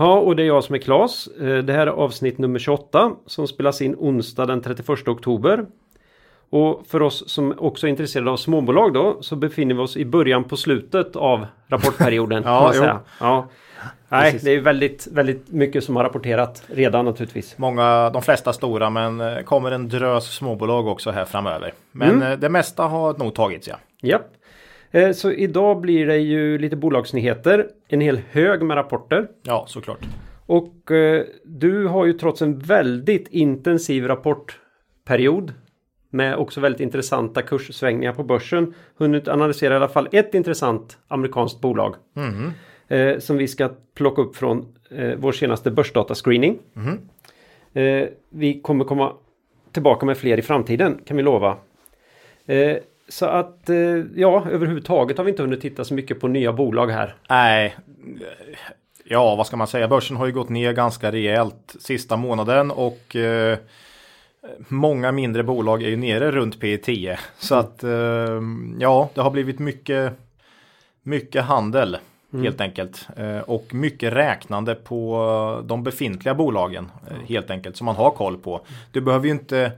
Ja, och det är jag som är Klas. Eh, Det här är avsnitt nummer 28 som spelas in onsdag den 31 oktober. Och för oss som också är intresserade av småbolag då så befinner vi oss i början på slutet av rapportperioden. Ja, jo. ja. Nej, Precis. det är väldigt, väldigt mycket som har rapporterat redan naturligtvis. Många, de flesta stora, men eh, kommer en drös småbolag också här framöver. Men Mm. eh, det mesta har nog tagits ja. Japp. Eh, Så idag blir det ju lite bolagsnyheter. En hel hög med rapporter. Ja, såklart. Och eh, du har ju trots en väldigt intensiv rapportperiod med också väldigt intressanta kurssvängningar på börsen hunnit analysera i alla fall ett intressant amerikanskt bolag. Eh, som vi ska plocka upp från eh, vår senaste börsdatascreening. Eh, vi kommer komma tillbaka med fler i framtiden kan vi lova. Så att eh, ja, överhuvudtaget har vi inte hunnit titta så mycket på nya bolag här. Nej, ja vad ska man säga? Börsen har ju gått ner ganska rejält sista månaden och eh, många mindre bolag är ju nere runt P10. Så att eh, ja, det har blivit mycket, mycket handel helt enkelt. Eh, och mycket räknande på de befintliga bolagen eh, helt enkelt som man har koll på. Du behöver ju inte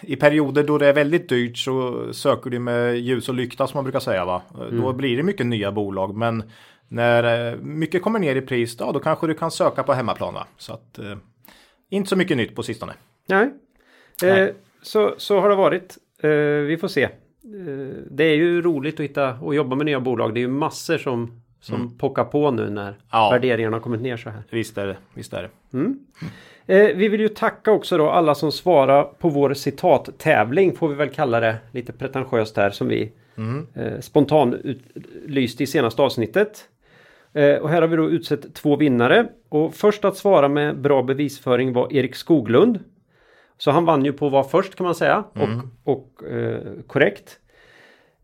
i perioder då det är väldigt dyrt så söker du med ljus och lykta som man brukar säga va. Då blir det mycket nya bolag men när eh, mycket kommer ner i pris ja, då kanske du kan söka på hemmaplan va. Så att eh, inte så mycket nytt på sistone. Nej. Eh, Nej. Så, så har det varit. Eh, vi får se. Eh, det är ju roligt att hitta och jobba med nya bolag. Det är ju massor som, som pockar på nu när Ja. värderingarna har kommit ner så här. Visst är det, visst är det. Eh, vi vill ju tacka också då alla som svarar på vår citattävling får vi väl kalla det lite pretentiöst här som vi eh, spontant utlyste i senaste avsnittet. Eh, och här har vi då utsett två vinnare och först att svara med bra bevisföring var Erik Skoglund. Så han vann ju på att vara först kan man säga och, och eh, korrekt.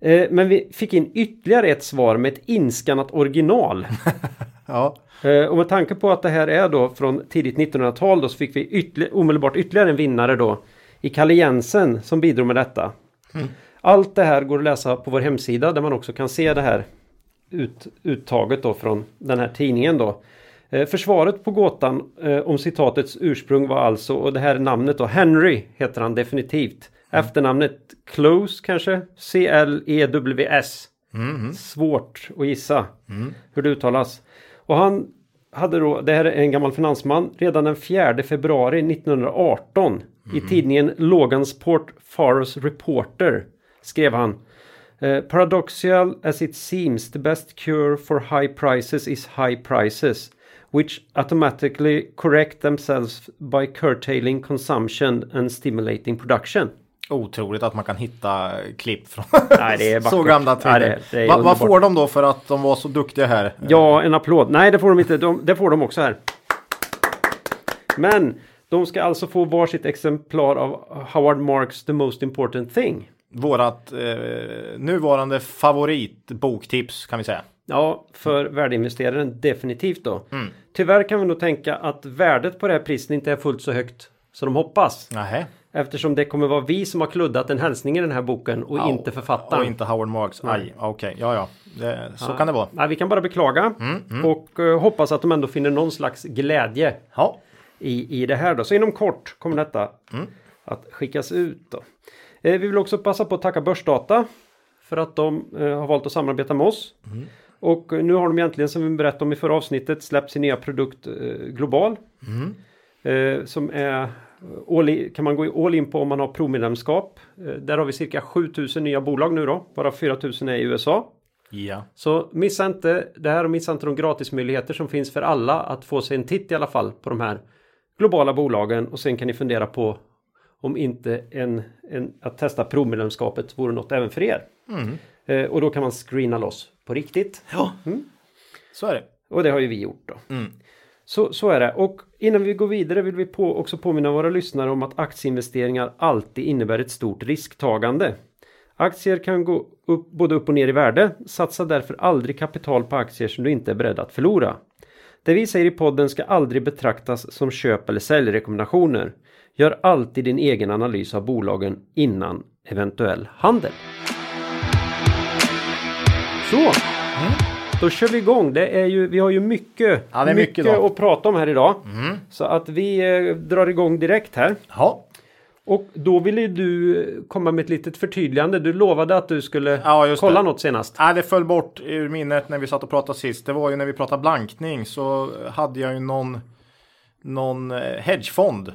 Eh, men vi fick in ytterligare ett svar med ett inskannat original. Ja, Eh, Och med tanke på att det här är då från tidigt 1900-tal då så fick vi ytterli- omedelbart ytterligare en vinnare då i Kalle Jensen som bidrog med detta. Allt det här går att läsa på vår hemsida där man också kan se det här ut, uttaget då från den här tidningen då. Eh, Försvaret på gåtan om citatets ursprung var alltså, och det här namnet då, Henry heter han definitivt. Efternamnet Close kanske? C-L-E-W-S. Svårt att gissa hur det uttalas. Och han hade då, det här är en gammal finansman, redan den 4 februari 1918 i tidningen Logansport Faros Reporter skrev han eh, Paradoxical as it seems the best cure for high prices is high prices which automatically correct themselves by curtailing consumption and stimulating production. Otroligt att man kan hitta klipp från Nej, så gamla Ja, tider. är Va, vad får de då för att de var så duktiga här? Ja, en applåd. Nej, det får de inte. De, det får de också här. Men de ska alltså få varsitt exemplar av Howard Marks The Most Important Thing. Vårat eh, nuvarande favoritboktips kan vi säga. Ja, för värdeinvesteraren definitivt då. Tyvärr kan vi nog tänka att värdet på det här priset inte är fullt så högt som de hoppas. Nähä. Eftersom det kommer vara vi som har kluddat en hälsning i den här boken och Ja, inte författaren. Och inte Howard Marks. Aj, okej. Ja, ja. Det, så kan det vara. Nej, vi kan bara beklaga Mm, och eh, hoppas att de ändå finner någon slags glädje Ja. i, i det här då. Så inom kort kommer detta att skickas ut då. Eh, vi vill också passa på att tacka Börsdata för att de eh, har valt att samarbeta med oss. Och eh, nu har de egentligen som vi berättade om i förra avsnittet släppt sin nya produkt eh, Global. Eh, som är all kan man gå all in på om man har provmedlemskap. Eh, där har vi cirka 7000 nya bolag nu då, bara 4000 är i USA. Ja. Så missa inte det här och missa inte de gratismöjligheter som finns för alla att få sig en titt i alla fall på de här globala bolagen och sen kan ni fundera på om inte en, en, att testa provmedlemskapet vore något även för er. Eh, och då kan man screena loss på riktigt. Ja. Så är det. Och det har ju vi gjort då. Så, så är det. Och innan vi går vidare vill vi på, också påminna våra lyssnare om att aktieinvesteringar alltid innebär ett stort risktagande. Aktier kan gå upp, både upp och ner i värde. Satsa därför aldrig kapital på aktier som du inte är beredd att förlora. Det vi säger i podden ska aldrig betraktas som köp eller säljrekommendationer. Gör alltid din egen analys av bolagen innan eventuell handel. Så! Mm. Då kör vi igång. Det är ju, vi har ju mycket, Ja, mycket idag. att prata om här idag. Så att vi eh, drar igång direkt här. Ja, Och då ville ju du komma med ett litet förtydligande. Du lovade att du skulle Ja, kolla det. något senast. Nej, det föll bort ur minnet när vi satt och pratade sist. Det var ju när vi pratade blankning så hade jag ju någon, någon eh, hedgefond eh,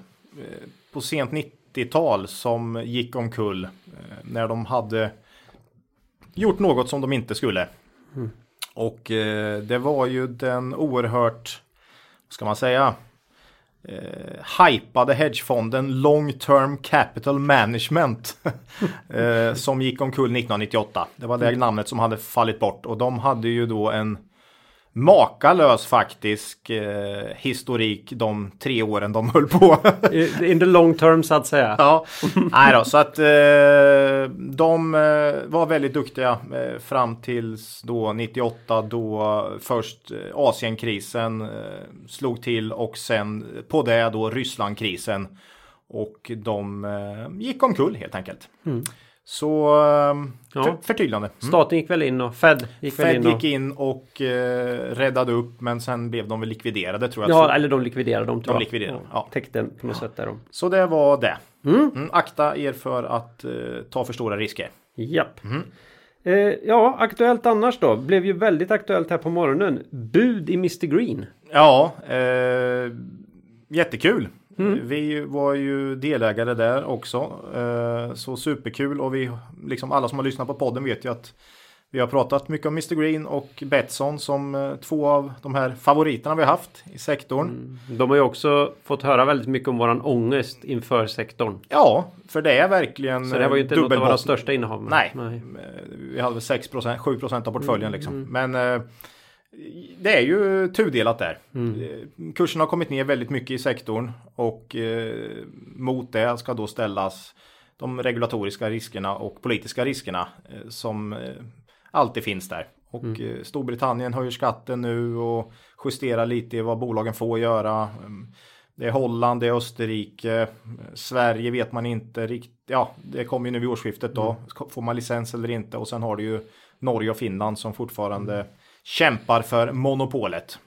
på sent 90-tal som gick omkull eh, när de hade gjort något som de inte skulle. Och eh, det var ju den oerhört, vad ska man säga, eh, hypade hedgefonden Long Term Capital Management eh, som gick omkull 1998. Det var det namnet som hade fallit bort och de hade ju då en makalös faktisk eh, historik de tre åren de höll på. In the long term så att säga. Ja, nej då, så att eh, de eh, var väldigt duktiga eh, fram tills då 98 då först eh, Asienkrisen eh, slog till och sen på det då Rysslandkrisen och de gick omkull helt enkelt. Så eh, Ja. för, förtydligande. Mm. Staten gick väl in och Fed gick väl Fed in och... gick in och eh, räddade upp men sen blev de väl likviderade tror jag. Ja, eller de likviderade dem De likviderade, ja. Täckte på något sätt där de. Så det var det. Mm, akta er för att eh, ta för stora risker. Japp. Mhm. Eh, ja, aktuellt annars då. Blev ju väldigt aktuellt här på morgonen. Bud i Mr Green. Ja, eh, jättekul. Vi var ju delägare där också. Eh, så superkul och vi, liksom alla som har lyssnat på podden vet ju att vi har pratat mycket om Mr Green och Betsson som eh, två av de här favoriterna vi har haft i sektorn. De har ju också fått höra väldigt mycket om våran ångest inför sektorn. Ja, för det är verkligen Så det var ju inte något av våra största innehav. Nej. Eh, Vi hade väl 6 7 av portföljen liksom. Men eh, det är ju tudelat där. Eh, Kursen har kommit ner väldigt mycket i sektorn och eh, mot det ska då ställas de regulatoriska riskerna och politiska riskerna eh, som eh, alltid finns där. Och eh, Storbritannien höjer skatten nu och justerar lite i vad bolagen får göra. Mm, Det är Holland, det är Österrike, Sverige vet man inte riktigt. Ja, det kommer ju nu vid årsskiftet då. Får man licens eller inte? Och sen har du ju Norge och Finland som fortfarande kämpar för monopolet.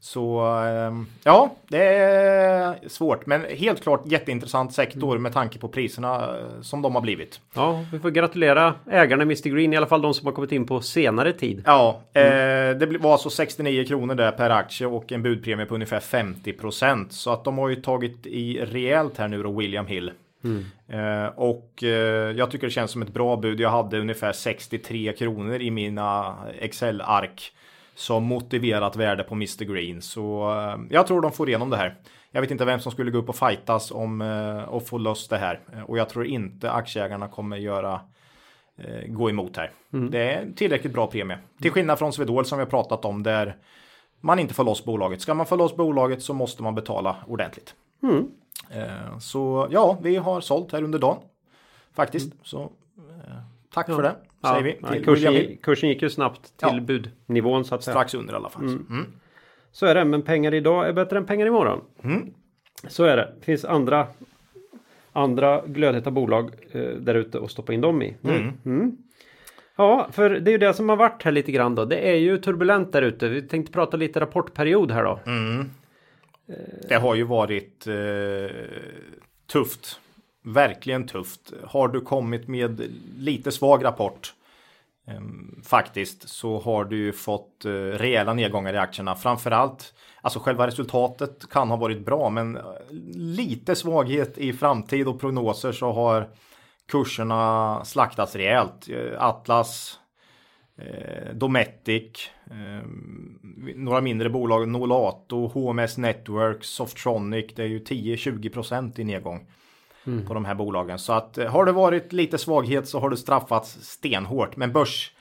Så ehm, ja, det är svårt, men helt klart jätteintressant sektor med tanke på priserna eh, som de har blivit. Ja, vi får gratulera ägarna Mr Green. I alla fall de som har kommit in på senare tid. Ja, eh, det bli- var alltså 69 kronor där per aktie och en budpremie på ungefär 50 procent. Så att de har ju tagit i rejält här nu då, William Hill. Eh, och eh, jag tycker det känns som ett bra bud. Jag hade ungefär 63 kronor i mina Excel-ark som motiverat värde på Mr Green. Så eh, jag tror de får igenom det här. Jag vet inte vem som skulle gå upp och fightas om eh, och få löst det här. Eh, Och jag tror inte aktieägarna kommer göra eh, gå emot här. Det är tillräckligt bra premie. Till skillnad från Swedol som vi har pratat om där man inte får loss bolaget. Ska man få loss bolaget så måste man betala ordentligt. Eh, så ja, vi har sålt här under dagen. Faktiskt. Så eh, tack för det. Säger vi ja, till kursen, kursen gick ju snabbt till Ja. budnivån så att säga. Strax under i alla fall. Mm. Så är det, men pengar idag är bättre än pengar imorgon. Mm. Så är det. Det finns andra, andra glödheta bolag eh, där ute att stoppa in dem i. nu. Mm. Ja, för det är ju det som har varit här lite grann då. Det är ju turbulent där ute. Vi tänkte prata lite rapportperiod här då. Det har ju varit eh, tufft. Verkligen tufft. Har du kommit med lite svag rapport eh, faktiskt så har du ju fått eh, rejäla nedgångar i aktierna. Framförallt, alltså själva resultatet kan ha varit bra men eh, lite svaghet i framtid och prognoser så har kurserna slaktats rejält. Eh, Atlas eh, Dometic, några mindre bolag, Nolato, HMS Network, Softronic, det är ju 10-20% i nedgång på de här bolagen. Så att eh, har det varit lite svaghet så har du straffats stenhårt. Men börs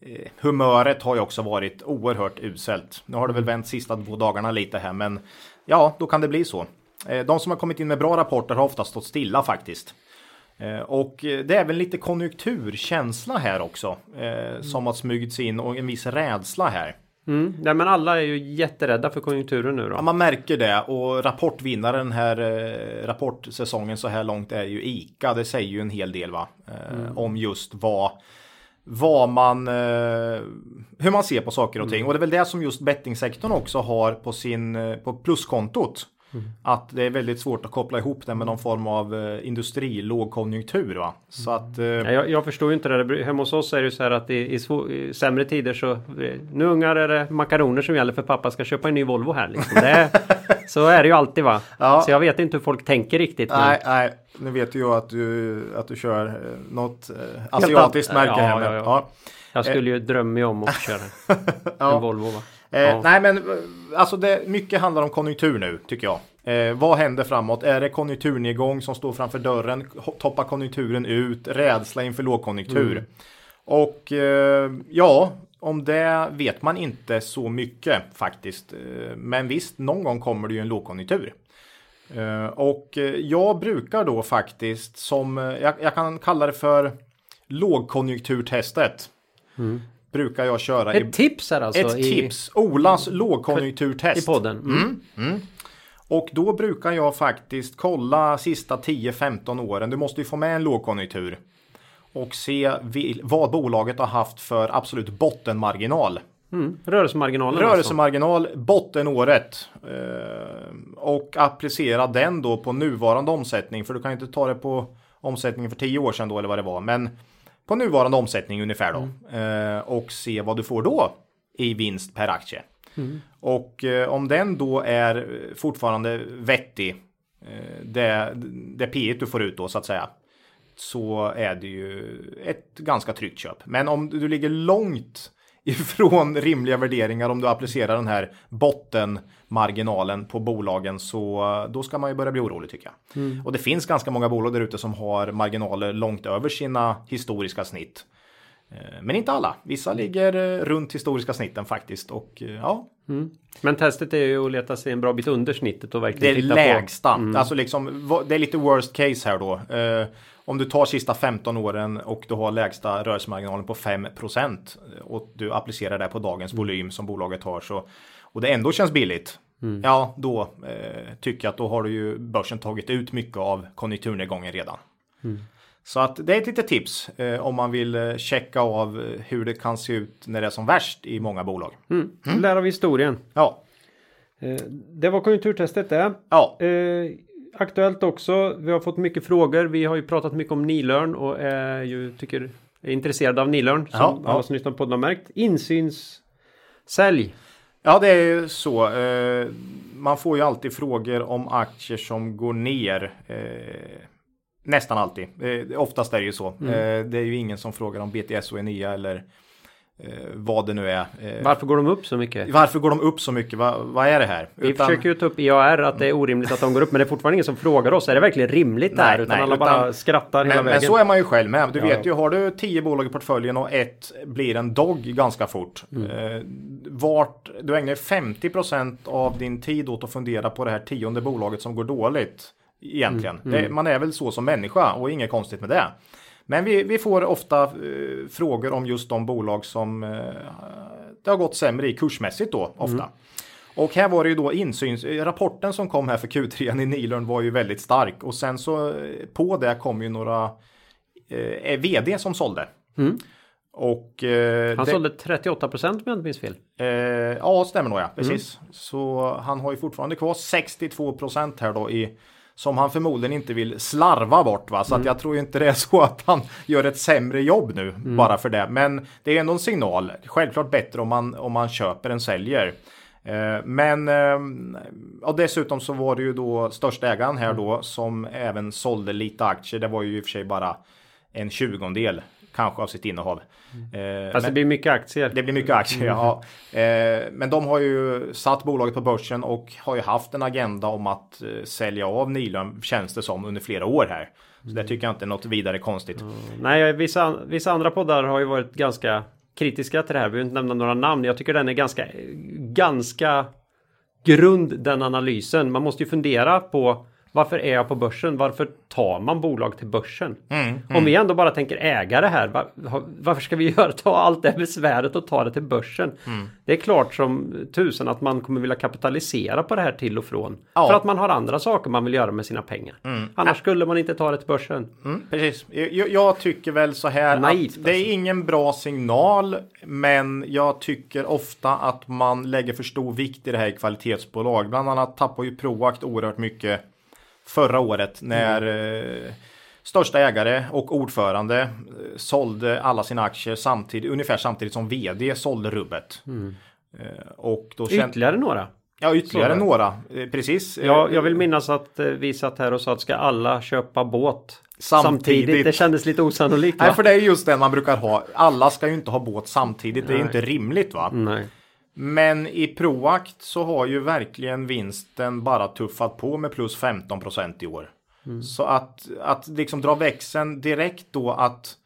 eh, humöret har ju också varit oerhört uselt. Nu har det väl vänt sista två dagarna lite här, men ja, då kan det bli så. Eh, de som har kommit in med bra rapporter har ofta stått stilla faktiskt. Eh, och det är väl lite konjunkturkänsla här också eh, som har smugit sig in och en viss rädsla här. Mm. Ja, men alla är ju jätterädda för konjunkturen nu då. Ja, man märker det och rapportvinnaren den här eh, rapportsäsongen så här långt är ju ICA. Det säger ju en hel del va? Eh, mm. Om just vad vad man, eh, hur man ser på saker och ting. Mm. Och det är väl det som just bettingsektorn också har på sin, eh, på pluskontot. Mm. Att det är väldigt svårt att koppla ihop det med någon form av eh, industri, lågkonjunktur. Va? Så att, eh... jag, jag, förstår ju inte det. Hemma hos oss är det så här att i, i, i sämre tider så eh, nu ungar är det makaroner som gäller för pappa ska köpa en ny Volvo här. Liksom. Det, så är det ju alltid va. Ja. Så jag vet inte hur folk tänker riktigt. Nej, men... nej. nu vet ju jag att du, att du kör eh, något eh, asiatiskt märke ja, hemma. Ja, ja. Jag skulle ju drömma om att köra en Volvo. Va? Eh, ja. Nej men alltså det, mycket handlar om konjunktur nu tycker jag. Eh, vad händer framåt? Är det konjunkturnedgång som står framför dörren? Toppar konjunkturen ut? Rädsla inför lågkonjunktur? Mm. Och eh, ja, om det vet man inte så mycket faktiskt. Eh, men visst, någon gång kommer det ju en lågkonjunktur. Eh, och eh, jag brukar då faktiskt som, jag, jag kan kalla det för lågkonjunkturtestet. Mm brukar jag köra. Ett i, tips här alltså? Ett i, tips. Olas lågkonjunkturtest. I podden. Mm. Mm. Mm. Och då brukar jag faktiskt kolla sista 10-15 åren. Du måste ju få med en lågkonjunktur. Och se vad bolaget har haft för absolut bottenmarginal. Mm. Rörelsemarginalen Rörelsemarginal alltså. bottenåret. Eh, och applicera den då på nuvarande omsättning. För du kan ju inte ta det på omsättningen för 10 år sedan då eller vad det var. Men på nuvarande omsättning ungefär då. Mm. Eh, och se vad du får då i vinst per aktie. Mm. Och eh, om den då är fortfarande vettig, eh, det, det P du får ut då så att säga, så är det ju ett ganska tryggt köp. Men om du ligger långt ifrån rimliga värderingar om du applicerar den här bottenmarginalen på bolagen så då ska man ju börja bli orolig tycker jag. Mm. Och det finns ganska många bolag där ute som har marginaler långt över sina historiska snitt. Eh, men inte alla. Vissa ligger eh, runt historiska snitten faktiskt och eh, ja. Mm. Men testet är ju att leta sig en bra bit under snittet och verkligen titta på. Det är lägsta. Mm. Alltså liksom, det är lite worst case här då. Om du tar sista 15 åren och du har lägsta rörelsemarginalen på 5% och du applicerar det på dagens mm. volym som bolaget har så och det ändå känns billigt. Mm. Ja, då eh, tycker jag att då har du ju börsen tagit ut mycket av konjunkturnedgången redan. Mm. Så att det är ett litet tips eh, om man vill eh, checka av eh, hur det kan se ut när det är som värst i många bolag. Mm. Mm. Lär av historien. Ja. Eh, det var konjunkturtestet det. Ja. Eh, aktuellt också. Vi har fått mycket frågor. Vi har ju pratat mycket om Nilörn och är ju tycker är intresserade av Nilörn som ja, alla som lyssnar på podden har märkt. Insynssälj. Ja, det är ju så. Eh, man får ju alltid frågor om aktier som går ner. Nästan alltid. Eh, oftast är det ju så. Mm. Eh, det är ju ingen som frågar om BTS och Enea eller eh, vad det nu är. Eh, varför går de upp så mycket? Varför går de upp så mycket? Va, vad är det här? Vi utan... försöker ju ta upp IAR att det är orimligt att de går upp men det är fortfarande ingen som frågar oss. Är det verkligen rimligt nej, där? Utan nej, alla utan... bara skrattar hela men, vägen. Men så är man ju själv med. Du ja, vet ju, har du tio bolag i portföljen och ett blir en dog ganska fort. Mm. Eh, vart du ägnar 50% av din tid åt att fundera på det här tionde bolaget som går dåligt. Egentligen. Mm, mm. Det, man är väl så som människa och inget konstigt med det. Men vi, vi får ofta eh, frågor om just de bolag som eh, det har gått sämre i kursmässigt då ofta. Mm. Och här var det ju då insyns... Rapporten som kom här för Q3 i Nilörn var ju väldigt stark och sen så eh, på det kom ju några eh, vd som sålde. Mm. Och, eh, han det, sålde 38 procent om jag inte minns fel. Eh, ja, stämmer nog ja. Precis. Mm. Så han har ju fortfarande kvar 62 procent här då i som han förmodligen inte vill slarva bort. Va? Så mm. att jag tror inte det är så att han gör ett sämre jobb nu mm. bara för det. Men det är ändå en signal. Självklart bättre om man, om man köper än säljer. Eh, men och eh, dessutom så var det ju då största ägaren här då som även sålde lite aktier. Det var ju i och för sig bara en tjugondel kanske av sitt innehav. Mm. Eh, alltså det blir mycket aktier. Det blir mycket aktier, mm. ja. Eh, men de har ju satt bolaget på börsen och har ju haft en agenda om att eh, sälja av känns det som under flera år här. Så det tycker jag inte är något vidare konstigt. Mm. Nej, vissa, vissa andra poddar har ju varit ganska kritiska till det här. Vi behöver inte nämna några namn. Jag tycker den är ganska, ganska grund den analysen. Man måste ju fundera på varför är jag på börsen? Varför tar man bolag till börsen? Mm, Om vi ändå bara tänker ägare här. var- Varför ska vi göra, ta allt det här besväret och ta det till börsen? Mm. Det är klart som tusen att man kommer vilja kapitalisera på det här till och från. Ja. För att man har andra saker man vill göra med sina pengar. Annars skulle man inte ta det till börsen. Mm, precis. Jag, jag tycker väl så här Naivt, att det är alltså. ingen bra signal. Men jag tycker ofta att man lägger för stor vikt i det här i kvalitetsbolag. Bland annat tappar ju Proact oerhört mycket förra året när eh, största ägare och ordförande eh, sålde alla sina aktier samtidigt, ungefär samtidigt som vd sålde rubbet. Eh, och då kände, Ytterligare några. ja, ytterligare Så. några. Precis. Ja, jag vill minnas att vi satt här och sa att ska alla köpa båt Samtidigt. Det kändes lite osannolikt va? Nej, för det är just det man brukar ha. Alla ska ju inte ha båt samtidigt. Det är ju Nej. inte rimligt va? Nej. Men i Proact så har ju verkligen vinsten bara tuffat på med plus 15% i år. Så att, att liksom dra växeln direkt då att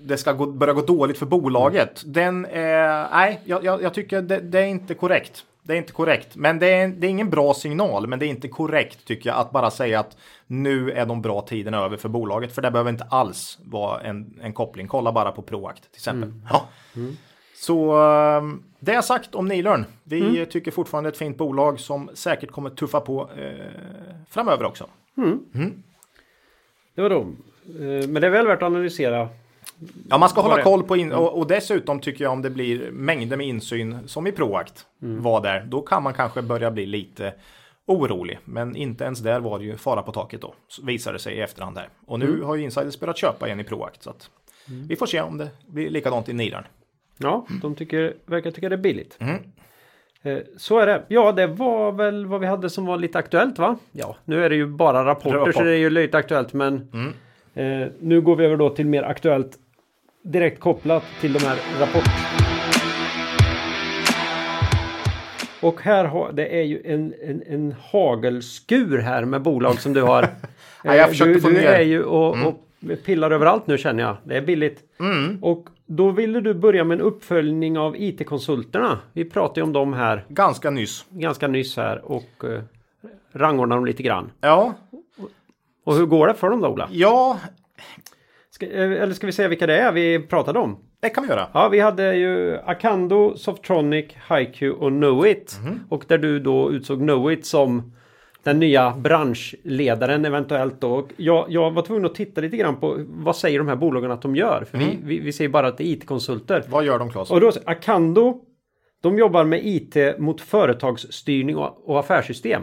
det ska gå, börja gå dåligt för bolaget. Den är, nej, jag, jag, tycker det, det är inte korrekt. Det är inte korrekt. Men det är, det är ingen bra signal. Men det är inte korrekt tycker jag att bara säga att nu är de bra tiderna över för bolaget. För det behöver inte alls vara en, en koppling. Kolla bara på Proact till exempel. Ja. Så eh, det jag sagt om Nilörn. Vi tycker fortfarande ett fint bolag som säkert kommer tuffa på eh, framöver också. Det var de. Eh, Men det är väl värt att analysera. Ja, man ska hålla det? koll på in och, och dessutom tycker jag om det blir mängder med insyn som i Proact var där. Då kan man kanske börja bli lite orolig. Men inte ens där var det ju fara på taket då. Visade det sig i efterhand här. Och nu har ju insiders börjat köpa igen i Proact. Så att vi får se om det blir likadant i Nilörn. Ja, de tycker, verkar tycka det är billigt. Mm. Eh, Så är det. Ja, det var väl vad vi hade som var lite aktuellt va? Ja, nu är det ju bara rapporter Rapport. så det är ju lite aktuellt men Mm. eh, nu går vi över då till mer aktuellt direkt kopplat till de här rapporterna. Och här har, det är ju en, en, en hagelskur här med bolag som du har. Ja, jag Eh, försökte du, få du ner. Mm. är ju och, och pillar överallt nu känner jag. Det är billigt. Mm. Och då ville du börja med en uppföljning av IT-konsulterna. Vi pratade ju om dem här Ganska nyss. ganska nyss här och eh, rangordnar dem lite grann. Ja, Och hur går det för dem då Ola? ja, Ska, eh, eller ska vi säga vilka det är vi pratade om? det kan vi göra. Ja, vi hade ju Acando, Softronic, HiQ och Knowit. Mhm. Och där du då utsåg Knowit som den nya branschledaren eventuellt då. Jag, jag var tvungen att titta lite grann på vad säger de här bolagen att de gör? För Mm. vi, vi, vi säger bara att det är IT-konsulter. Vad gör de Claes? Och då, Acando, de jobbar med IT mot företagsstyrning och, och affärssystem.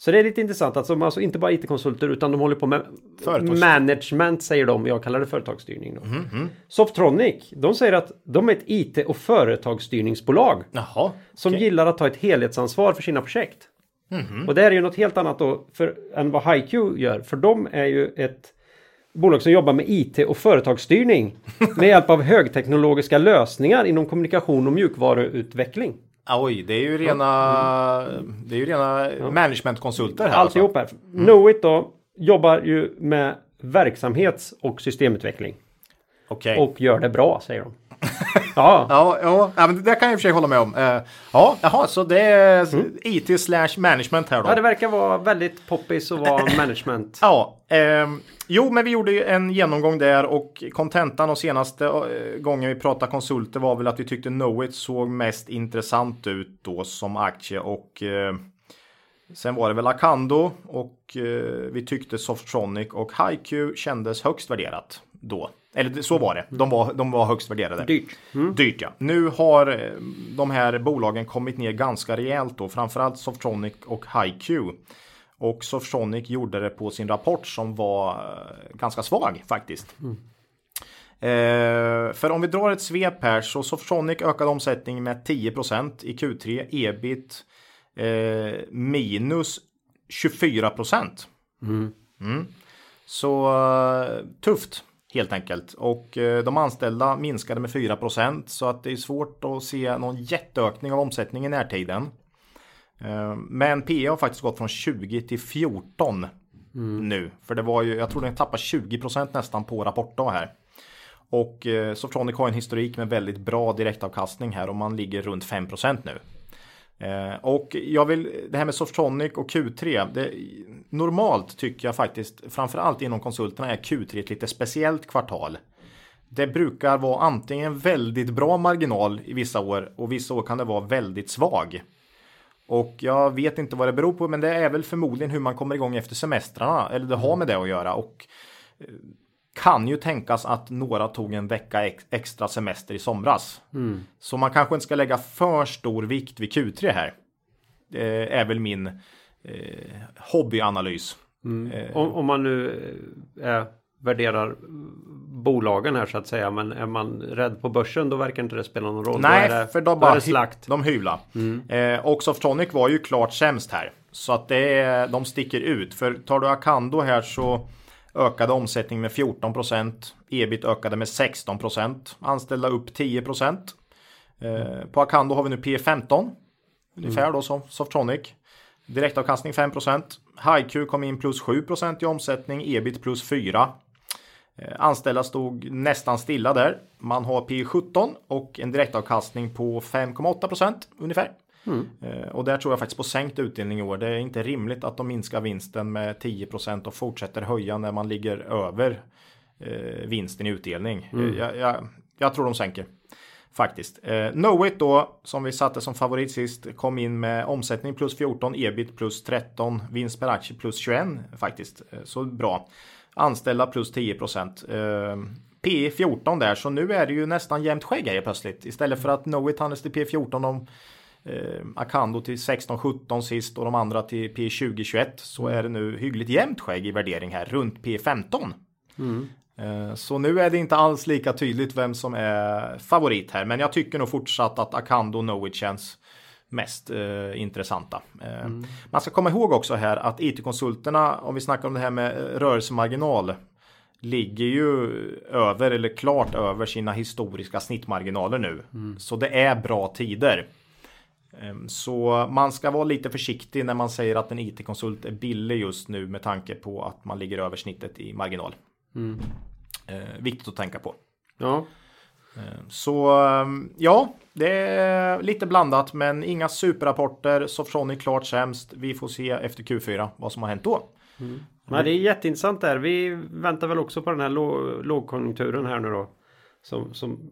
Så det är lite intressant att de alltså inte bara IT-konsulter utan de håller på med Företags- management säger de. Jag kallar det företagsstyrning. Då. Mhm. Softronic, de säger att de är ett IT och företagsstyrningsbolag. Jaha. Som okej. gillar att ta ett helhetsansvar för sina projekt. Och det är ju något helt annat då för, än vad HiQ gör. För de är ju ett bolag som jobbar med IT och företagsstyrning. med hjälp av högteknologiska lösningar inom kommunikation och mjukvaruutveckling. Oj, det är ju rena, det är ju rena managementkonsulter här. Alltihop här. Knowit då jobbar ju med verksamhets och systemutveckling. Okej. Och gör det bra säger de. Ja, Ja, ja, ja, men det kan jag i och för sig hålla med om. Eh, ja, jaha, så det är IT slash management här då. ja, det verkar vara väldigt poppis att vara management. Ja, ehm, jo, men vi gjorde ju en genomgång där och kontentan och senaste eh, gången vi pratade konsulter var väl att vi tyckte Knowit såg mest intressant ut då som aktie och eh, sen var det väl Acando och eh, vi tyckte Softronic och HiQ kändes högst värderat då. Eller så var det. De var, de var högst värderade. Dyrt. Dyrt ja. Nu har eh, de här bolagen kommit ner ganska rejält då. Framförallt Softronic och HiQ. Och Softronic gjorde det på sin rapport som var eh, ganska svag faktiskt. Eh, för om vi drar ett svep här så Softronic ökade omsättningen med 10% i Q3. Ebit eh, minus 24%. Mm. Så eh, tufft helt enkelt. Och eh, de anställda minskade med 4% så att det är svårt att se någon jätteökning av omsättning i närtiden. Eh, Men P har faktiskt gått från 20 till 14 nu. För det var ju, jag tror den tappar 20% nästan på rapportdag här. Och eh, Softronic har en historik med väldigt bra direktavkastning här och man ligger runt 5% nu. Och jag vill, det här med Softronic och Q3. Det, normalt tycker jag faktiskt, framförallt inom konsulterna, är Q3 ett lite speciellt kvartal. Det brukar vara antingen väldigt bra marginal i vissa år och vissa år kan det vara väldigt svag. Och jag vet inte vad det beror på, men det är väl förmodligen hur man kommer igång efter semestrarna, eller det har med det att göra. Och eh, kan ju tänkas att några tog en vecka ex extra semester i somras. Mm. Så man kanske inte ska lägga för stor vikt vid Q3 här. Det är väl min eh, hobbyanalys. Mm. Eh. Om, om, man nu eh, värderar bolagen här så att säga. Men är man rädd på börsen då verkar inte det spela någon roll. Nej, det, för de bara slakt. de hyvla. Mm. Eh, och Softonic var ju klart sämst här. Så att det är, de sticker ut. För tar du Akando här så ökade omsättning med 14% Ebit ökade med 16% Anställda upp 10 eh, På Akando har vi nu P15. Ungefär mm. då som Softronic. Direktavkastning 5% HiQ kom in plus 7% i omsättning. Ebit plus 4. Eh, anställda stod nästan stilla där. Man har P 17 och en direktavkastning på 5,8% ungefär. Mm. Eh, och där tror jag faktiskt på sänkt utdelning i år. Det är inte rimligt att de minskar vinsten med 10% och fortsätter höja när man ligger över eh, vinsten i utdelning. Mm. Jag, jag, jag, tror de sänker. Faktiskt. Eh, Knowit då, som vi satte som favorit sist, kom in med omsättning plus 14, ebit plus 13, vinst per aktie plus 21 faktiskt. Så bra anställda plus 10 procent. Eh, P 14 där, så nu är det ju nästan jämnt skägg här plötsligt. Istället för att Knowit handlas till P 14 om eh, Akando till 16-17 sist och de andra till P 20-21 så är det nu hyggligt jämnt skägg i värdering här runt P 15. Mm. Eh, så nu är det inte alls lika tydligt vem som är favorit här, men jag tycker nog fortsatt att Akando Knowit känns mest eh, intressanta. Eh, mm. Man ska komma ihåg också här att IT-konsulterna, om vi snackar om det här med rörelsemarginal, ligger ju över eller klart över sina historiska snittmarginaler nu. Mm. Så det är bra tider. Ehm, så man ska vara lite försiktig när man säger att en IT-konsult är billig just nu med tanke på att man ligger över snittet i marginal. Mm. Eh, viktigt att tänka på. Ja. Ehm, så ehm, ja, det är lite blandat men inga superrapporter. Softronic klart sämst. Vi får se efter Q4 vad som har hänt då. Mm. Men det är jätteintressant där. Vi väntar väl också på den här lågkonjunkturen här nu då. Som, som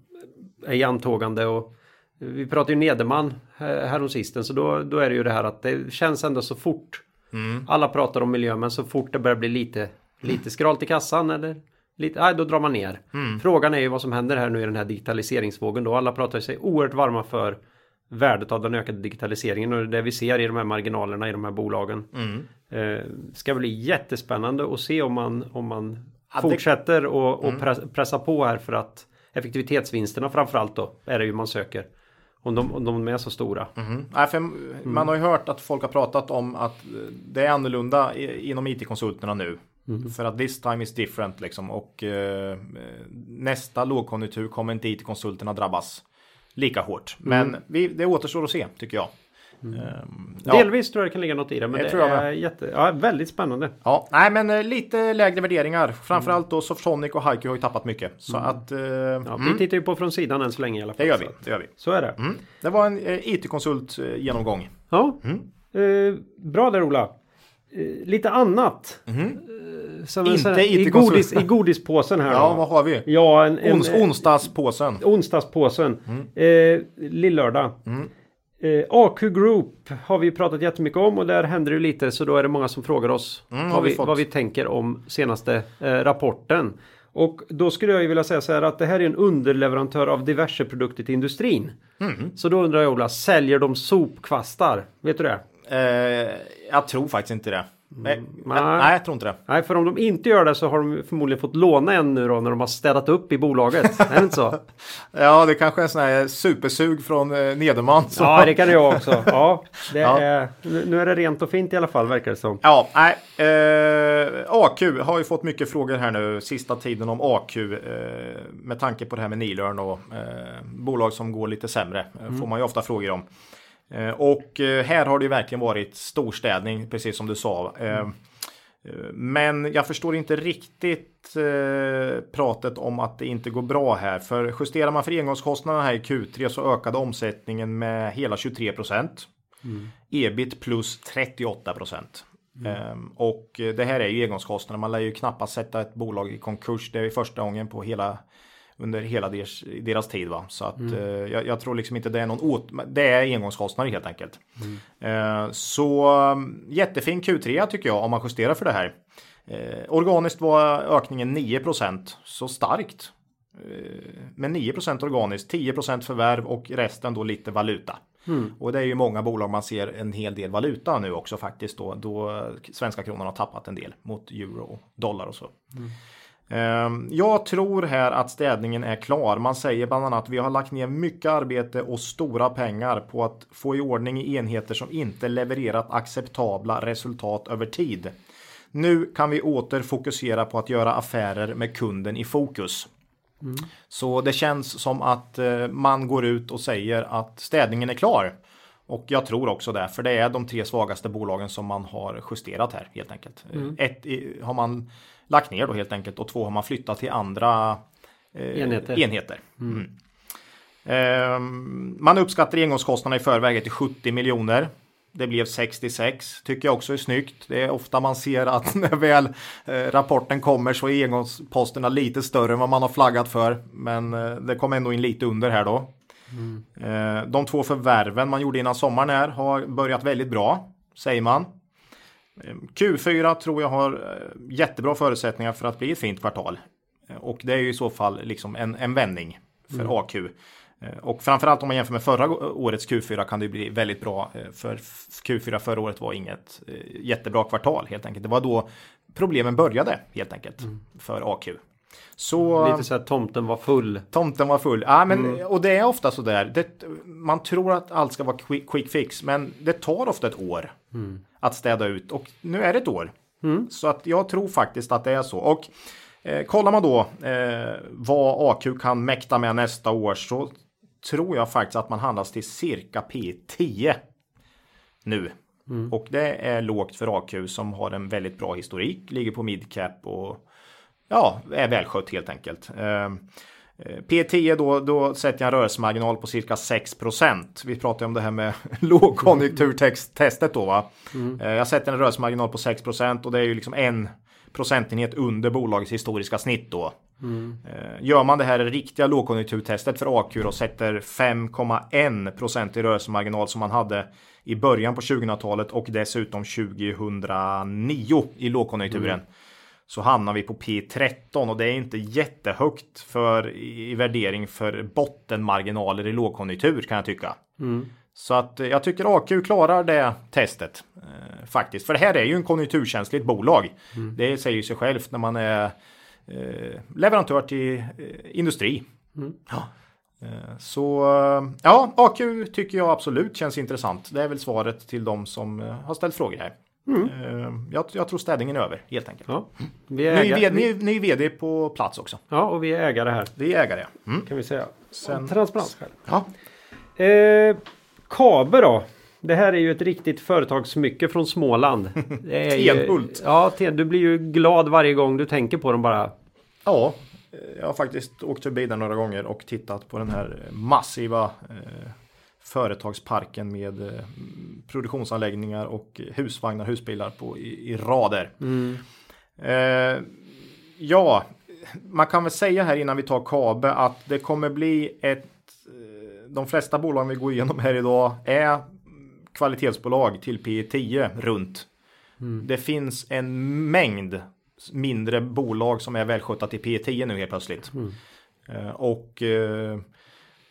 är i antågande och vi pratade ju Nederman häromsisten så då, då är det ju det här att det känns ändå så fort. Mm. Alla pratar om miljö men så fort det börjar bli lite, lite skralt i kassan eller Lite, nej, då drar man ner. Mm. Frågan är ju vad som händer här nu i den här digitaliseringsvågen då. Alla pratar sig oerhört varma för värdet av den ökade digitaliseringen och det vi ser i de här marginalerna i de här bolagen. Mm. Eh, ska bli jättespännande att se om man, om man ja, fortsätter det... och, och mm. pressa på här för att effektivitetsvinsterna framförallt då är det ju man söker. Om de, om de är så stora. Mm. Nej, för man har ju hört att folk har pratat om att det är annorlunda inom IT-konsulterna nu. Mm. För att this time is different liksom. Och eh, nästa lågkonjunktur kommer inte IT-konsulterna drabbas lika hårt. Men mm. vi, det återstår att se tycker jag. Mm. Um, ja. Delvis tror jag det kan ligga något i det. Men det, det är jätte, ja, väldigt spännande. Ja, nej men eh, lite lägre värderingar. Framförallt då Softonic och Haiku har ju tappat mycket. Så mm. att... Uh, ja, vi tittar ju på från sidan än så länge i alla fall. Det gör vi. Det, gör vi. Så är det. Mm. Det var en uh, IT-konsult uh, genomgång. Ja, uh, bra där Ola. Lite annat. Mm. Som inte här, i, godis, I godispåsen här Ja, då. vad har vi? Ja, en, en, Ons, onsdagspåsen. Onsdagspåsen. Mm. Eh, Lillördag. Mm. Eh, AQ Group har vi pratat jättemycket om och där händer det lite så då är det många som frågar oss mm, vad, vi, vad, vi, tänker om senaste eh, rapporten. Och då skulle jag ju vilja säga så här att det här är en underleverantör av diverse produkter till industrin. Mm. Så då undrar jag Ola, säljer de sopkvastar? Vet du det? Eh, jag tror faktiskt inte det. Nej, nej, nej, jag tror inte det. Nej, för om de inte gör det så har de förmodligen fått låna en nu då när de har städat upp i bolaget. är det inte så? Ja, det kanske är en sån här supersug från eh, Nederman. Så. Ja, det kan det vara också. Ja, ja. Är, nu är det rent och fint i alla fall verkar det som. Ja, nej. Eh, AQ har ju fått mycket frågor här nu sista tiden om AQ eh, med tanke på det här med Nilörn och eh, bolag som går lite sämre. Eh, mm. Får man ju ofta frågor om. Eh, och eh, här har det ju verkligen varit storstädning, precis som du sa. Mm. Men jag förstår inte riktigt eh, pratet om att det inte går bra här. För justerar man för engångskostnaderna här i Q3 så ökade omsättningen med hela 23 procent. Mm. Ebit plus 38 procent. Mm. Ehm, och det här är ju engångskostnader. Man lär ju knappast sätta ett bolag i konkurs. Det är första gången på hela under hela deras, deras tid. Va? Så att mm. eh, jag, jag, tror liksom inte det är någon åt, det är engångskostnader helt enkelt. Mm. Eh, så jättefin Q3 tycker jag om man justerar för det här. Eh, organiskt var ökningen 9% så starkt. Eh, med 9% organiskt, 10% förvärv och resten då lite valuta. Mm. Och det är ju många bolag man ser en hel del valuta nu också faktiskt då, då svenska kronan har tappat en del mot euro och dollar och så. Mm. Ehm, jag tror här att städningen är klar. Man säger bland annat att vi har lagt ner mycket arbete och stora pengar på att få i ordning i enheter som inte levererat acceptabla resultat över tid. Nu kan vi åter fokusera på att göra affärer med kunden i fokus. Mm. Så det känns som att eh, man går ut och säger att städningen är klar. Och jag tror också det, för det är de tre svagaste bolagen som man har justerat här helt enkelt. Mm. Ett har man lagt ner då helt enkelt och två har man flyttat till andra eh, enheter. enheter. Mm. Mm. Eh, man uppskattar engångskostnaderna i förväg till 70 miljoner. Det blev 66, tycker jag också är snyggt. Det är ofta man ser att när väl eh, rapporten kommer så är engångsposterna lite större än vad man har flaggat för. Men eh, det kom ändå in lite under här då. Mm. Eh, de två förvärven man gjorde innan sommaren här har börjat väldigt bra, säger man. Q4 tror jag har eh, jättebra förutsättningar för att bli ett fint kvartal. Eh, och det är ju i så fall liksom en, en vändning för mm. AQ. Eh, och framförallt om man jämför med förra årets Q4 kan det bli väldigt bra. För Q4 förra året var inget jättebra kvartal helt enkelt. Det var då problemen började helt enkelt mm. för AQ. Så, Lite så att tomten var full. Tomten var full. Ja, men, mm. Och det är ofta så där. Det, man tror att allt ska vara quick, quick fix, men det tar ofta ett år mm. att städa ut. Och nu är det ett år. Mm. Så att jag tror faktiskt att det är så. Och eh, kollar man då eh, vad AQ kan mäkta med nästa år så tror jag faktiskt att man handlas till cirka P10 nu. Mm. Och det är lågt för AQ som har en väldigt bra historik, ligger på midcap och ja, är välskött helt enkelt. Ehm, eh, P10 då, då sätter jag en rörelsemarginal på cirka 6% Vi pratar om det här med lågkonjunkturtestet då va. Mm. Eh, jag sätter en rörelsemarginal på 6% och det är ju liksom en procentenhet under bolagets historiska snitt då. Mm. Eh, gör man det här riktiga lågkonjunkturtestet för AQ och sätter 5,1% i rörelsemarginal som man hade i början på 2000-talet och dessutom 2009 i lågkonjunkturen. Mm så hamnar vi på P13 och det är inte jättehögt för i värdering för bottenmarginaler i lågkonjunktur kan jag tycka. Mm. Så att jag tycker AQ klarar det testet eh, faktiskt. För det här är ju en konjunkturkänsligt bolag. Mm. Det säger sig självt när man är eh, leverantör till eh, industri. Mm. Ja. Eh, så ja, AQ tycker jag absolut känns intressant. Det är väl svaret till de som eh, har ställt frågor här. Mm. Eh, jag, jag, tror städningen är över helt enkelt. Ja. Vi är ny, vd, ny, ny vd på plats också. Ja, och vi är ägare här. Vi är ägare. Mm. Kan vi säga. Sen... Transparens själv. Ja. Eh, Kabe då. Det här är ju ett riktigt företagssmycke från Småland. Tenhult. Ja, du blir ju glad varje gång du tänker på dem bara. Ja, jag har faktiskt åkt förbi den några gånger och tittat på den här massiva eh, företagsparken med eh, produktionsanläggningar och husvagnar, husbilar på, i, i rader. Mm. Eh, ja, man kan väl säga här innan vi tar Kabe att det kommer bli ett eh, de flesta bolagen vi går igenom här idag är kvalitetsbolag till P10 runt. Mm. Det finns en mängd mindre bolag som är välskötta till P10 nu helt plötsligt. Mm. Eh, och eh,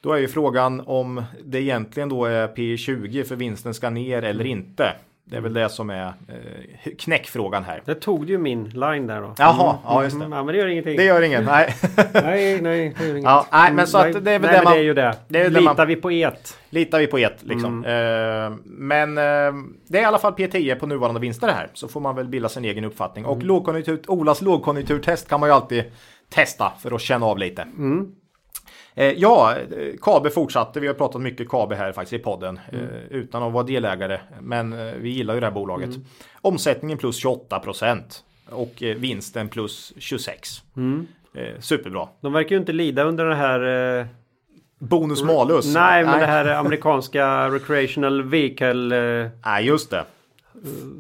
då är ju frågan om det egentligen då är P 20 för vinsten ska ner eller inte. Det är väl det som är eh, knäckfrågan här. Det tog ju min line där då. Jaha, mm. ja just det. Mm, men det gör ingenting. Det gör inget, nej. nej, nej, det gör inget. Ja, nej, men så att det är väl nej, det man... det är ju det. det är litar man, vi på et. Litar vi på et, liksom. Mm. Uh, men uh, det är i alla fall P10 på nuvarande vinster här. Så får man väl bilda sin egen uppfattning. Och mm. lågkonjunktur, Olas lågkonjunkturtest kan man ju alltid testa för att känna av lite. Mm. Eh, ja, Kabe fortsatte. Vi har pratat mycket Kabe här faktiskt i podden mm. eh, utan att vara delägare. Men eh, vi gillar ju det här bolaget. Mm. Omsättningen plus 28 procent och vinsten plus 26. Mm. Superbra. De verkar ju inte lida under det här Bonus malus. Nej, men Nej. det här amerikanska recreational vehicle. Nej, just det.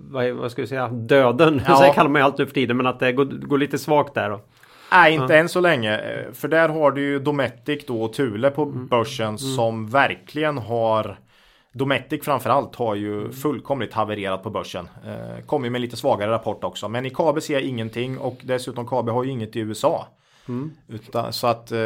Vad, vad ska vi säga? Döden. Ja. Så kallar man ju alltid för tiden. Men att det går, går lite svagt där. Då. Nej, inte ja. än så länge. För där har du ju Dometic då och Thule på mm. börsen mm. som verkligen har Dometic framförallt har ju fullkomligt havererat på börsen. Eh, kommer med lite svagare rapport också. Men i KABE ser jag ingenting och dessutom KABE har ju inget i USA. Mm. Utan, så att eh,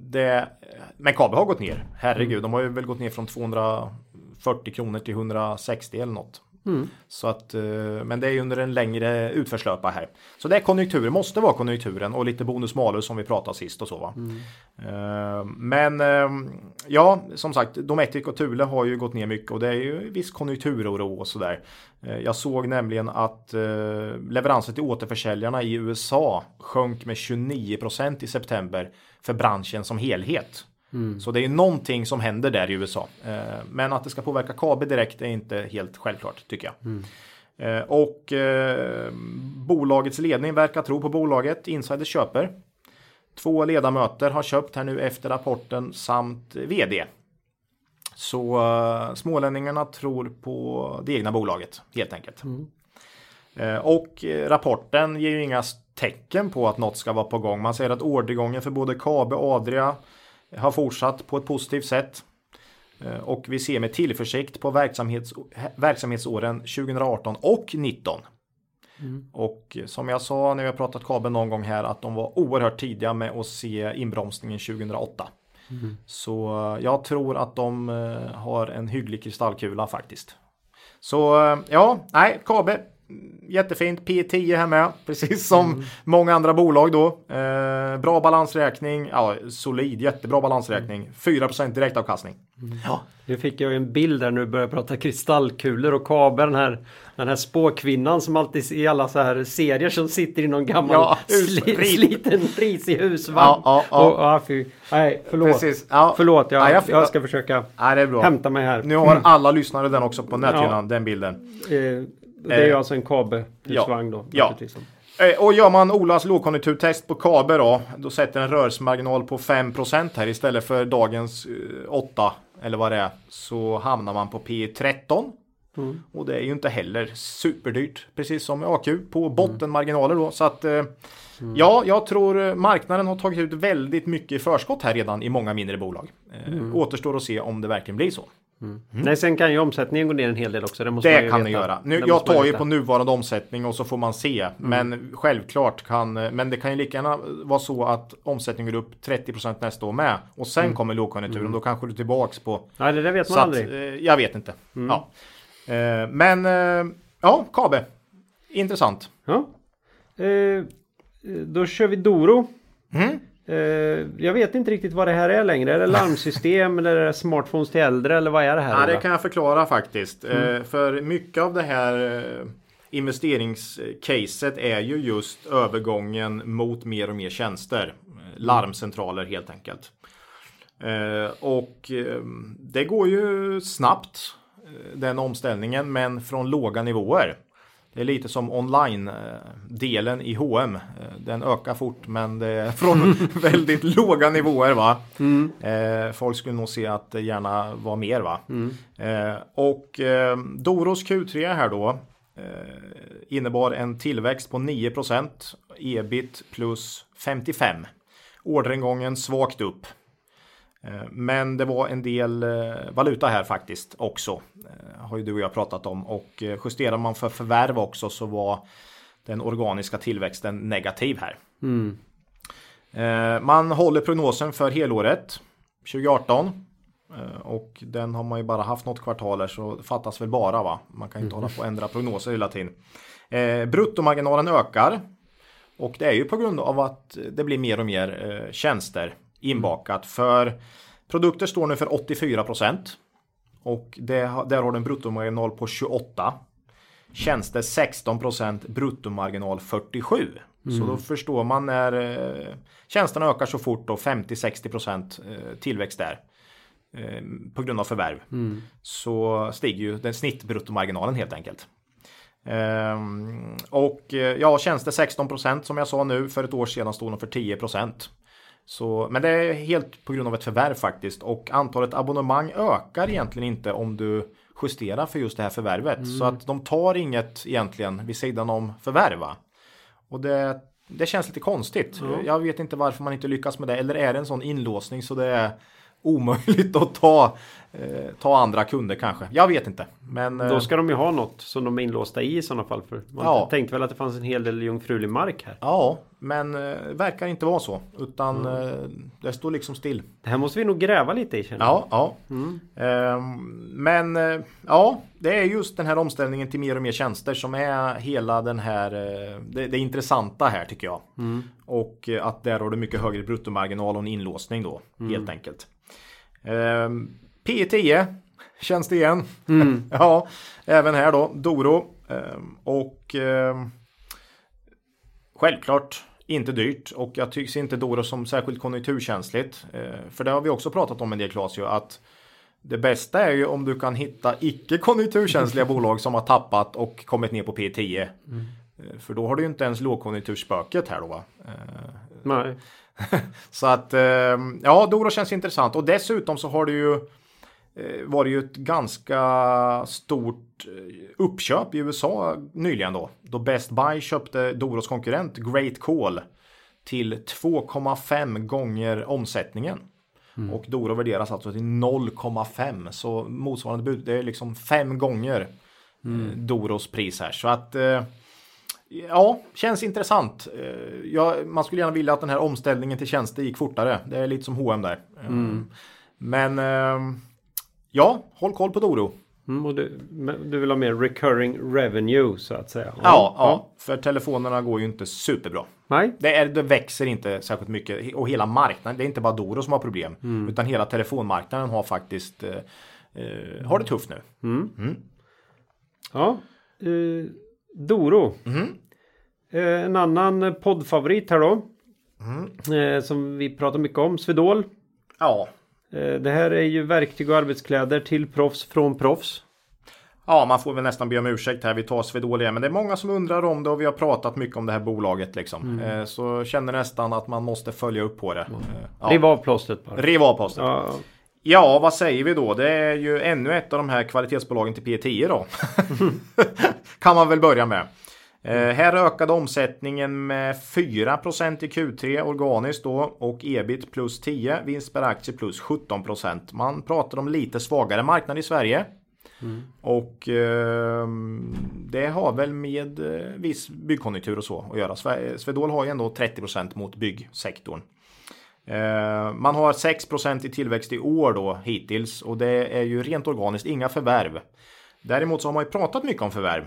det, men KABE har gått ner. Herregud, mm. de har ju väl gått ner från 240 kronor till 160 eller något. Mm. Så att, eh, men det är under en längre utförslöpa här. Så det är konjunkturen, måste vara konjunkturen och lite bonus malus som vi pratade sist och så va. Mm. Eh, men ehm, ja, som sagt, Dometic och Thule har ju gått ner mycket och det är ju viss konjunkturoro och sådär. Eh, jag såg nämligen att leveranser till återförsäljarna i USA sjönk med 29% i september för branschen som helhet. Mm. Så det är någonting som händer där i USA. Eh, men att det ska påverka KB direkt är inte helt självklart tycker jag. Mm. Eh, och eh, bolagets ledning verkar tro på bolaget. Insider köper. Två ledamöter har köpt här nu efter rapporten samt vd. Så uh, smålänningarna tror på det egna bolaget helt enkelt. Mm. Uh, och rapporten ger ju inga tecken på att något ska vara på gång. Man säger att ordergången för både Kabe och Adria har fortsatt på ett positivt sätt. Eh, och vi ser med tillförsikt på verksamhets, verksamhetsåren 2018 och 2019. Mm. Och som jag sa när vi har pratat kabel någon gång här att de var oerhört tidiga med att se inbromsningen 2008. Mm. Så eh, jag tror att de eh, har en hygglig kristallkula faktiskt. Så ja, nej, Kabe jättefint. P10 här med, precis som mm. många andra bolag då. Eh, bra balansräkning, ja solid, jättebra balansräkning. 4% direktavkastning. Mm. Ja. Nu fick jag en bild där nu börjar prata kristallkulor och kabel. Den här, den här spåkvinnan som alltid i alla så här serier som sitter i någon gammal ja, sli, sliten risig husvagn. Ja, ja, ja. Och, ja, fy, nej, förlåt. Precis. Ja. Förlåt, jag, ja, jag, jag, ska försöka ja, hämta mig här. Nu har alla lyssnare den också på näthyllan, den bilden. Eh, det är ju eh, alltså en Kabe husvagn då. Ja. Eh, och gör man Olas lågkonjunkturtest på Kabe då, då sätter en rörelsemarginal på 5% här istället för dagens 8 eh, eller vad det är. Så hamnar man på P 13. Mm. Och det är ju inte heller superdyrt, precis som AQ, på bottenmarginaler då. Så att mm. ja, jag tror marknaden har tagit ut väldigt mycket förskott här redan i många mindre bolag. Mm. Återstår att se om det verkligen blir så. Mm. Nej, sen kan ju omsättningen gå ner en hel del också. Det, det kan den göra. Nu, jag tar ju på nuvarande omsättning och så får man se. Mm. Men självklart kan, men det kan ju lika gärna vara så att omsättningen går upp 30% nästa år med. Och sen mm. kommer lågkonjunkturen. Mm. Då kanske du är tillbaks på. Nej, det där vet man så aldrig. Att, eh, jag vet inte. Mm. Ja. Eh, men eh, ja, Kabe. Intressant. Ja. då kör vi Doro. Mm. Uh, jag vet inte riktigt vad det här är längre. Är det larmsystem eller är det smartphones till äldre eller vad är det här? Ja, det kan jag förklara faktiskt. Mm. Uh, för mycket av det här uh, investeringscaset är ju just övergången mot mer och mer tjänster. Larmcentraler helt enkelt. Och det går ju snabbt den omställningen men från låga nivåer. Det är lite som online-delen i H&M. Den ökar fort men det är från väldigt låga nivåer. va. Mm. Eh, folk skulle nog se att det gärna var mer. va. Mm. Eh, och eh, Doros Q3 här då innebar en tillväxt på 9% ebit plus 55. Orderingången svagt upp. Eh, men det var en del eh, valuta här faktiskt också. Eh, har ju du och jag pratat om. Och justerar man för förvärv också så var den organiska tillväxten negativ här. Mm. Man håller prognosen för helåret 2018. Och den har man ju bara haft något kvartal här så fattas väl bara va. Man kan ju inte mm. hålla på och ändra prognoser hela tiden. Bruttomarginalen ökar. Och det är ju på grund av att det blir mer och mer tjänster inbakat. För produkter står nu för 84 procent. Och det, där har du en bruttomarginal på 28. tjänster 16% bruttomarginal 47. Så då förstår man när eh, tjänsterna ökar så fort då 50-60% eh, tillväxt där. Eh, på grund av förvärv. Så stiger ju den snittbruttomarginalen helt enkelt. Ehm, och eh, ja, tjänster 16% som jag sa nu. För ett år sedan stod de för 10%. Så, men det är helt på grund av ett förvärv faktiskt. Och antalet abonnemang ökar egentligen inte om du justerar för just det här förvärvet. Så att de tar inget egentligen vid sidan om förvärva. Och det, det känns lite konstigt. Jag vet inte varför man inte lyckas med det. Eller är det en sån inlåsning så det är omöjligt att ta, eh, ta andra kunder kanske. Jag vet inte. Men eh, Då ska de ju ha något som de är inlåsta i i sådana fall. För man Ja. tänkte väl att det fanns en hel del jungfrulig mark här. ja, men eh, verkar inte vara så. Utan Mm. eh, det står liksom still. Det här måste vi nog gräva lite i känner jag. Ja, ja. Ehm, men eh, ja, det är just den här omställningen till mer och mer tjänster som är hela den här, eh, det, det intressanta här tycker jag. Och eh, att där har du mycket högre bruttomarginal och en inlåsning då, helt enkelt. Ehm, P10 känns det igen. ja, även här då, Doro. Ehm, och ehm, Självklart inte dyrt och jag tycker inte Doro som särskilt konjunkturkänsligt. För det har vi också pratat om en del ju att det bästa är ju om du kan hitta icke konjunkturkänsliga bolag som har tappat och kommit ner på P10. Eh, För då har du ju inte ens lågkonjunkturspöket här då va. Nej. så att eh, ja, Doro känns intressant och dessutom så har det ju eh, var det ju ett ganska stort eh, uppköp i USA nyligen då. Då Best Buy köpte Doros konkurrent Great Call till 2,5 gånger omsättningen. Och Doro värderas alltså till 0,5 så motsvarande bud det är liksom fem gånger eh, Doros pris här. Så att Ja, känns intressant. Eh, Ja, man skulle gärna vilja att den här omställningen till tjänster gick fortare. Det är lite som H&M där. Eh, Men eh, ja, håll koll på Doro. Mm, du, du vill ha mer recurring revenue så att säga? Ja, ja, för telefonerna går ju inte superbra. Nej. Det, är, det växer inte särskilt mycket och hela marknaden, det är inte bara Doro som har problem. Utan hela telefonmarknaden har faktiskt eh, eh, har det tufft nu. Ja. Eh, Doro. Eh, en annan poddfavorit här då. Eh, som vi pratar mycket om. Swedol. Ja, Eh, det här är ju verktyg och arbetskläder till proffs från proffs. Ja, man får väl nästan be om ursäkt här. Vi tar Swedol igen. Men det är många som undrar om det och vi har pratat mycket om det här bolaget liksom. Eh, så känner nästan att man måste följa upp på det. Eh, ja. Riv av plåstret bara. Riv av posten. Ja, Ja, vad säger vi då? Det är ju ännu ett av de här kvalitetsbolagen till P10 då. kan man väl börja med. Eh, här ökade omsättningen med 4% i Q3 organiskt då och ebit plus 10, vinst per aktie plus 17%. Man pratar om lite svagare marknad i Sverige. Och eh, det har väl med eh, viss byggkonjunktur och så att göra. Sve- Swedol har ju ändå 30% mot byggsektorn. Eh, man har 6% i tillväxt i år då hittills och det är ju rent organiskt, inga förvärv. Däremot så har man ju pratat mycket om förvärv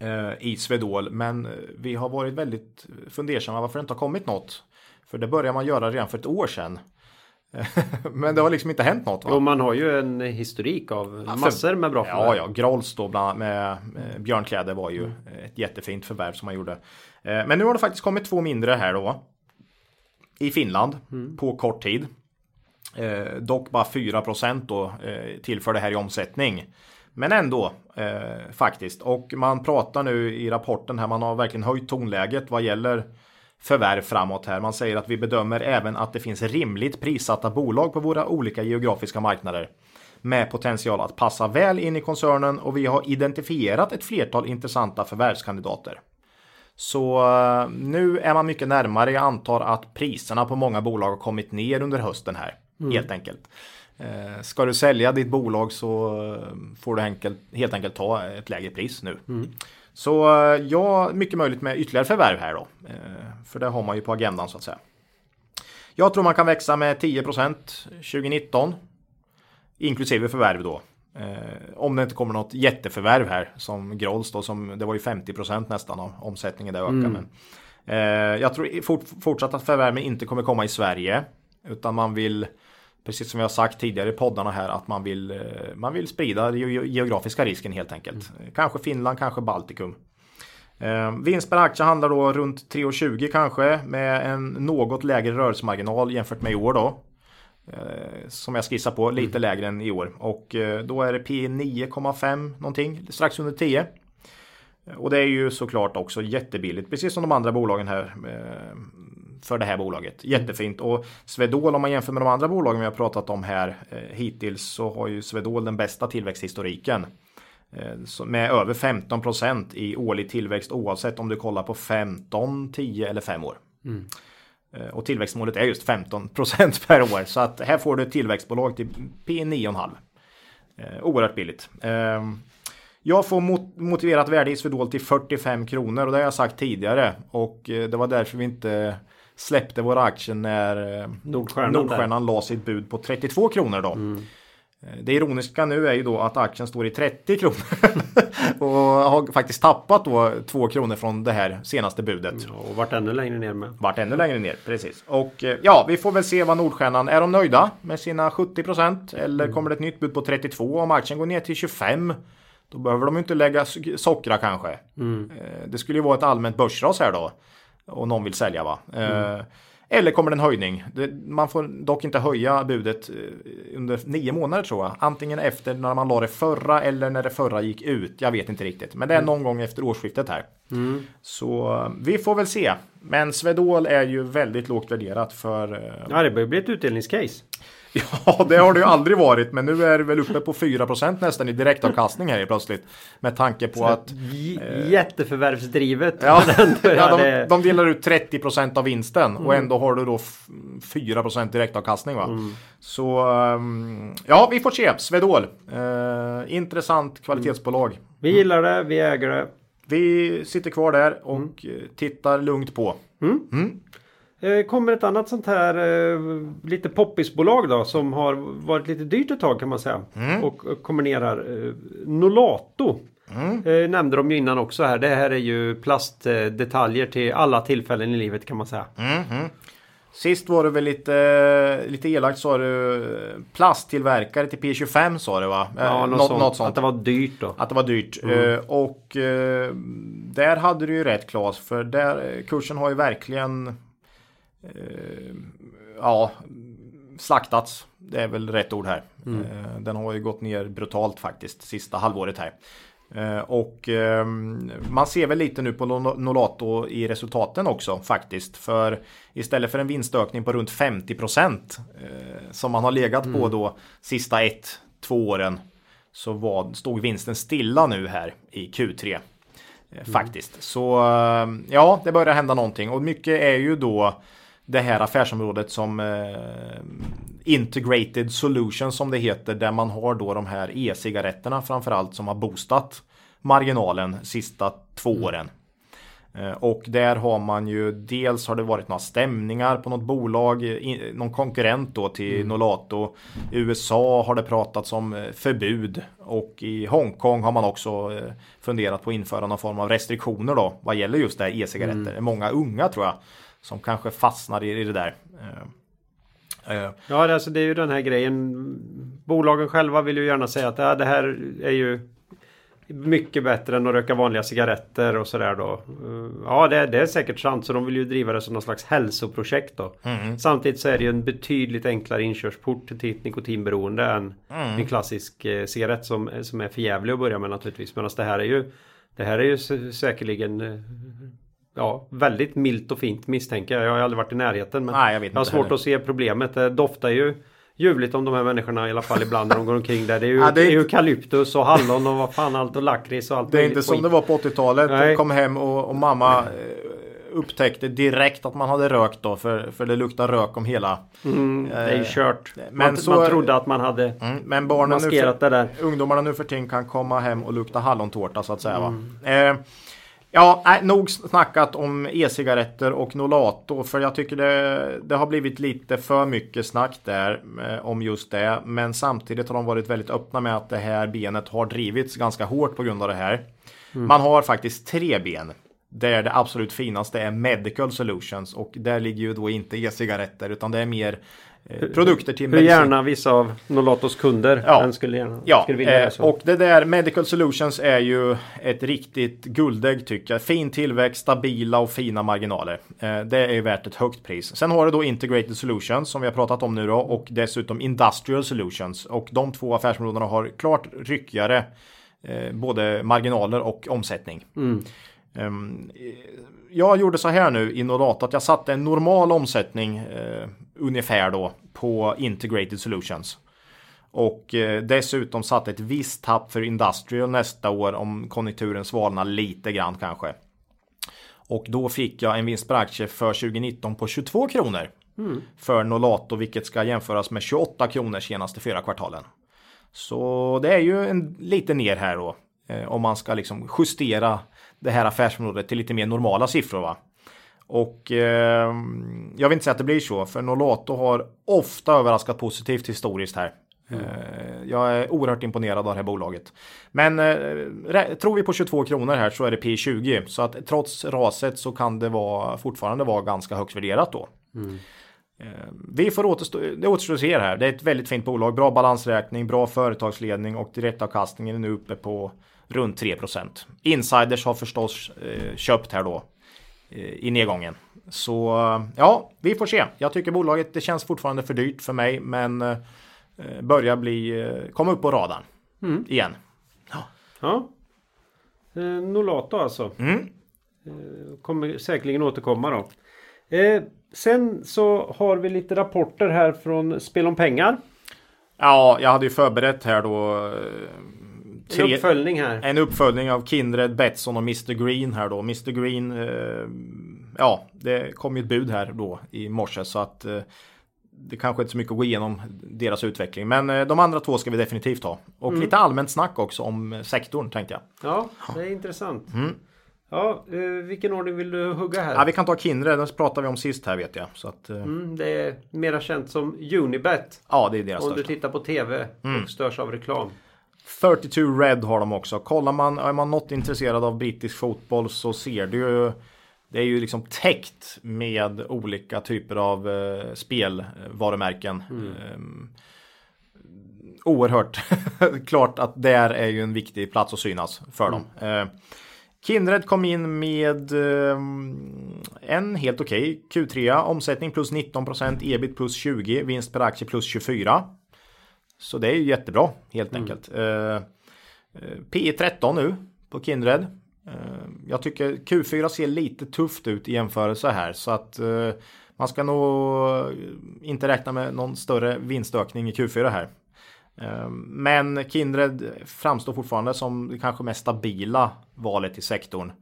eh, i Swedol, men eh, vi har varit väldigt fundersamma varför det inte har kommit något. För det började man göra redan för ett år sedan. men det har liksom inte hänt något. Va? Och man har ju en historik av massor med bra Ja, förvärv. ja, Grolls då bland annat med eh, Björnkläder var ju ett jättefint förvärv som man gjorde. Men nu har det faktiskt kommit två mindre här då. I Finland på kort tid. Eh, dock bara 4% då eh, tillför det här i omsättning. Men ändå eh, faktiskt. Och man pratar nu i rapporten här, man har verkligen höjt tonläget vad gäller förvärv framåt här. Man säger att vi bedömer även att det finns rimligt prissatta bolag på våra olika geografiska marknader med potential att passa väl in i koncernen och vi har identifierat ett flertal intressanta förvärvskandidater. Så eh, nu är man mycket närmare. Jag antar att priserna på många bolag har kommit ner under hösten här. Helt enkelt. Eh, ska du sälja ditt bolag så eh, får du enkelt, helt enkelt ta ett lägre pris nu. Så eh, ja, mycket möjligt med ytterligare förvärv här då. För det har man ju på agendan så att säga. Jag tror man kan växa med 10% 2019. Inklusive förvärv då. Eh, om det inte kommer något jätteförvärv här som Grolls då som det var ju 50% nästan av omsättningen där ökar. Men, eh, jag tror fort, fortsatt att förvärven inte kommer komma i Sverige. Utan man vill precis som jag sagt tidigare i poddarna här, att man vill, eh, man vill sprida den geografiska risken helt enkelt. Mm. Kanske Finland, kanske Baltikum. Eh, vinst per aktie handlar då runt 3,20 kanske med en något lägre rörelsemarginal jämfört med i år då. Eh, som jag skissar på, lite mm. lägre än i år. Och eh, då är det P 9,5 någonting, strax under 10. Och det är ju såklart också jättebilligt, precis som de andra bolagen här. Eh, för det här bolaget. Jättefint. Och Swedol om man jämför med de andra bolagen vi har pratat om här eh, hittills så har ju Swedol den bästa tillväxthistoriken. Eh, med över 15% i årlig tillväxt oavsett om du kollar på 15, 10 eller 5 år. Mm. Eh, och tillväxtmålet är just 15% per år. Så att här får du ett tillväxtbolag till P 9,5. Eh, oerhört billigt. Eh, jag får mot motiverat värde i Swedol till 45 kronor och det har jag sagt tidigare. Och eh, det var därför vi inte släppte våra aktier när Nordstjärnan, Nordstjärnan la sitt bud på 32 kronor då. Mm. Eh, det ironiska nu är ju då att aktien står i 30 kronor och har faktiskt tappat då 2 kronor från det här senaste budet. Ja, och vart ännu längre ner med. Vart ännu längre ner, precis. Och eh, ja, vi får väl se vad Nordstjärnan, är de nöjda med sina 70 procent? Eller mm. kommer det ett nytt bud på 32 om aktien går ner till 25? Då behöver de inte lägga sockra kanske. Mm. Det skulle ju vara ett allmänt börsras här då och någon vill sälja va. Mm. Eh, eller kommer det en höjning? Man får dock inte höja budet eh, under nio månader tror jag. Antingen efter när man la det förra eller när det förra gick ut. Jag vet inte riktigt. Men det är mm. någon gång efter årsskiftet här. Mm. Så eh, vi får väl se. Men Svedol är ju väldigt lågt värderat för... Ja, det börjar bli ett utdelningscase. Ja, det har det ju aldrig varit, men nu är det väl uppe på 4% nästan i direktavkastning här plötsligt. Med tanke på att... Eh, jätteförvärvsdrivet. Ja, ja de, de, delar ut 30% av vinsten mm. och ändå har du då 4% direktavkastning. Va? Mm. Så um, ja, vi får se. Svedol. Uh, intressant kvalitetsbolag. Mm. Vi gillar det, vi äger det. Vi sitter kvar där och mm. tittar lugnt på. Mm. Mm. Eh, kommer ett annat sånt här eh, lite poppisbolag då som har varit lite dyrt ett tag kan man säga. Mm. Och, kombinerar eh, Nolato. Mm. Nämnde de ju innan också här. Det här är ju plastdetaljer till alla tillfällen i livet kan man säga. Mm. Sist var det väl lite, lite elakt sa du plasttillverkare till P25 sa du va? Ja, något, sånt. något sånt. Att det var dyrt då. Att det var dyrt. Mm. Och där hade du ju rätt Klas för där kursen har ju verkligen Eh, ja, slaktats. Det är väl rätt ord här. Mm. Eh, den har ju gått ner brutalt faktiskt sista halvåret här. Eh, och man ser väl lite nu på Nolato i resultaten också faktiskt. För istället för en vinstökning på runt 50 procent som man har legat mm. på då sista ett, två åren. Så var, stod vinsten stilla nu här i Q3. Mm. Faktiskt. Så ja, det börjar hända någonting. Och mycket är ju då det här affärsområdet som eh, Integrated Solution som det heter där man har då de här e-cigaretterna framförallt som har boostat marginalen sista två mm. åren. Eh, och där har man ju dels har det varit några stämningar på något bolag, någon konkurrent då till mm. Nolato. I USA har det pratats om eh, förbud och i Hongkong har man också eh, funderat på att införa någon form av restriktioner då vad gäller just det här e-cigaretter. Mm. Många unga tror jag som kanske fastnar i, det där. Eh, eh. Ja, alltså det är ju den här grejen. Bolagen själva vill ju gärna säga att ja, det här är ju mycket bättre än att röka vanliga cigaretter och sådär då. Eh, ja, det, det, är säkert sant. Så de vill ju driva det som någon slags hälsoprojekt då. Mm. Samtidigt så är det ju en betydligt enklare inkörsport till ett nikotinberoende än mm. en klassisk eh, cigarett som, som är förjävlig att börja med naturligtvis. Medan det här är ju det här är ju säkerligen ja, väldigt milt och fint misstänker jag. Jag har aldrig varit i närheten. Men Nej, jag, vet jag har svårt heller. att se problemet. Det doftar ju ljuvligt om de här människorna i alla fall ibland när de går omkring där. Det är ju ja, det är eukalyptus och hallon och vad fan allt och lakrits och allt. Det är inte som det var på 80-talet. Kom hem och, och mamma eh, upptäckte direkt att man hade rökt då för, för det luktar rök om hela. Mm, det är kört. Men man, så, man trodde att man hade mm, men barnen maskerat nu för, det där. Ungdomarna nu för tiden kan komma hem och lukta hallontårta så att säga. Mm. Va? Eh, Ja, nej, nog snackat om e-cigaretter och Nolato för jag tycker det, det har blivit lite för mycket snack där eh, om just det. Men samtidigt har de varit väldigt öppna med att det här benet har drivits ganska hårt på grund av det här. Mm. Man har faktiskt tre ben. Där det absolut finaste är Medical Solutions och där ligger ju då inte e-cigaretter utan det är mer produkter till Hur medicin. gärna vissa av Nolatos kunder Ja. skulle gärna Ja, skulle vilja eh, och det där Medical Solutions är ju ett riktigt guldägg tycker jag. Fin tillväxt, stabila och fina marginaler. Eh, det är ju värt ett högt pris. Sen har du då Integrated Solutions som vi har pratat om nu då och dessutom Industrial Solutions. Och de två affärsområdena har klart ryckigare eh, både marginaler och omsättning. Ehm, jag gjorde så här nu i Nolato att jag satte en normal omsättning eh, ungefär då på Integrated Solutions. Och eh, dessutom satte ett visst tapp för Industrial nästa år om konjunkturen svalnar lite grann kanske. Och då fick jag en vinst per aktie för 2019 på 22 kronor. För Nolato vilket ska jämföras med 28 kronor senaste fyra kvartalen. Så det är ju en lite ner här då. Eh, om man ska liksom justera det här affärsområdet till lite mer normala siffror va. Och eh, jag vill inte säga att det blir så, för Nolato har ofta överraskat positivt historiskt här. Eh, jag är oerhört imponerad av det här bolaget. Men eh, tror vi på 22 kronor här så är det P20. Så att trots raset så kan det vara, fortfarande vara ganska högt värderat då. Eh, Vi får återstå, det återstår att se här. Det är ett väldigt fint bolag, bra balansräkning, bra företagsledning och direktavkastningen är nu uppe på runt 3% Insiders har förstås eh, köpt här då i nedgången. Så eh, ja, vi får se. Jag tycker bolaget, det känns fortfarande för dyrt för mig, men eh, börjar bli, eh, komma upp på radarn igen. Ja. Eh, Nolato alltså. Mm. Eh, kommer säkerligen återkomma då. Eh, sen så har vi lite rapporter här från Spel om pengar. Ja, jag hade ju förberett här då. Eh, En tre- uppföljning här. En uppföljning av Kindred, Betsson och Mr Green här då. Mr Green, eh, ja, det kom ju ett bud här då i morse så att eh, det kanske inte är så mycket att gå igenom deras utveckling. Men eh, de andra två ska vi definitivt ha. Och lite allmänt snack också om eh, sektorn tänkte jag. Ja, det är intressant. Ja, eh, vilken ordning vill du hugga här? Ja, vi kan ta Kindred, den pratade vi om sist här vet jag. Så att, eh, Mm, det är mera känt som Unibet. ja, det är deras Om du största. tittar på TV och störs av reklam. 32 Red har de också. Kollar man, är man något intresserad av brittisk fotboll så ser du ju det är ju liksom täckt med olika typer av eh, spelvarumärken. Ehm, oerhört klart att där är ju en viktig plats att synas för dem. Eh, Kindred kom in med eh, en helt okej Q3, omsättning plus 19%, ebit plus 20, vinst per aktie plus 24. Så det är ju jättebra helt enkelt. Eh, eh, P 13 nu på Kindred. Eh, jag tycker Q4 ser lite tufft ut i jämförelse här så att man ska nog inte räkna med någon större vinstökning i Q4 här. Men Kindred framstår fortfarande som det kanske mest stabila valet i sektorn.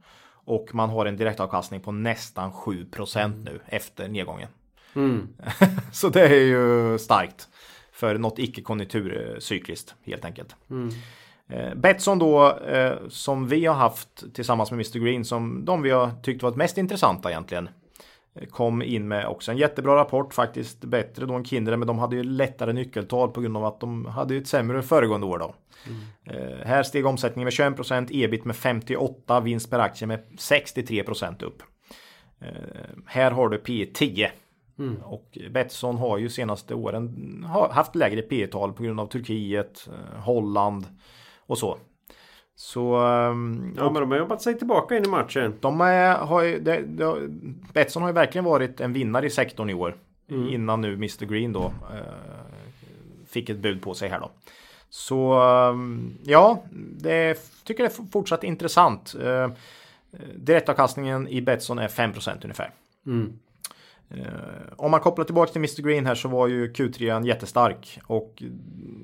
Och man har en direktavkastning på nästan 7% nu efter nedgången. Så det är ju starkt för något icke konjunkturcykliskt helt enkelt. Eh, Betsson då eh, som vi har haft tillsammans med Mr Green som de vi har tyckt varit mest intressanta egentligen. eh, Kom in med också en jättebra rapport faktiskt bättre då än Kindred men de hade ju lättare nyckeltal på grund av att de hade ju ett sämre föregående år då. Eh, här steg omsättningen med 21% ebit med 58 vinst per aktie med 63% upp. Här har du P 10 och Betsson har ju senaste åren ha- haft lägre P tal på grund av Turkiet, eh, Holland och så. Så ehm, Ja, men de har jobbat sig tillbaka in i matchen. de är, har ju, det, det, Betsson har ju verkligen varit en vinnare i sektorn i år. Innan nu Mr Green då eh, fick ett bud på sig här då. Så ehm, ja, det tycker jag är fortsatt intressant. Eh, direktavkastningen i Betsson är 5% ungefär. Eh, Eh, om man kopplar tillbaka till Mr Green här så var ju Q3 jättestark och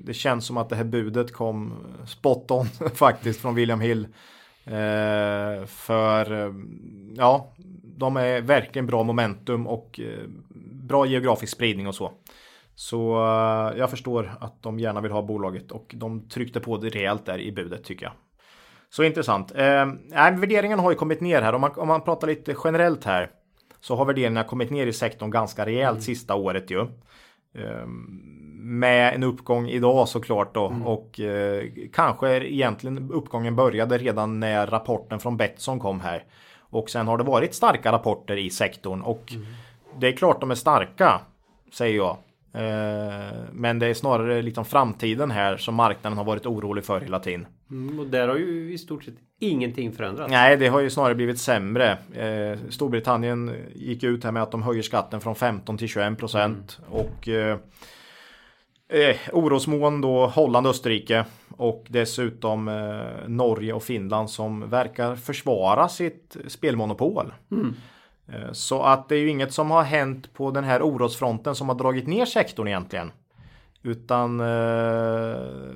det känns som att det här budet kom spot on faktiskt från William Hill. Eh, för eh, ja, de är verkligen bra momentum och bra geografisk spridning och så. Så jag förstår att de gärna vill ha bolaget och de tryckte på det rejält där i budet tycker jag. Så intressant. Eh, nej, värderingen har ju kommit ner här. Om man, om man pratar lite generellt här så har värderingarna kommit ner i sektorn ganska rejält sista året ju. Ehm, Med en uppgång idag såklart då och eh, kanske egentligen uppgången började redan när rapporten från Betsson kom här. Och sen har det varit starka rapporter i sektorn och det är klart de är starka säger jag. Eh, men det är snarare liksom framtiden här som marknaden har varit orolig för hela tiden. Mm, och där har ju i stort sett ingenting förändrats. Nej, det har ju snarare blivit sämre. Eh, Storbritannien gick ut här med att de höjer skatten från 15 till 21 procent. Mm. Och eh, eh, orosmoln då Holland, Österrike och dessutom eh, Norge och Finland som verkar försvara sitt spelmonopol. Mm. Eh, så att det är ju inget som har hänt på den här orosfronten som har dragit ner sektorn egentligen. Utan eh,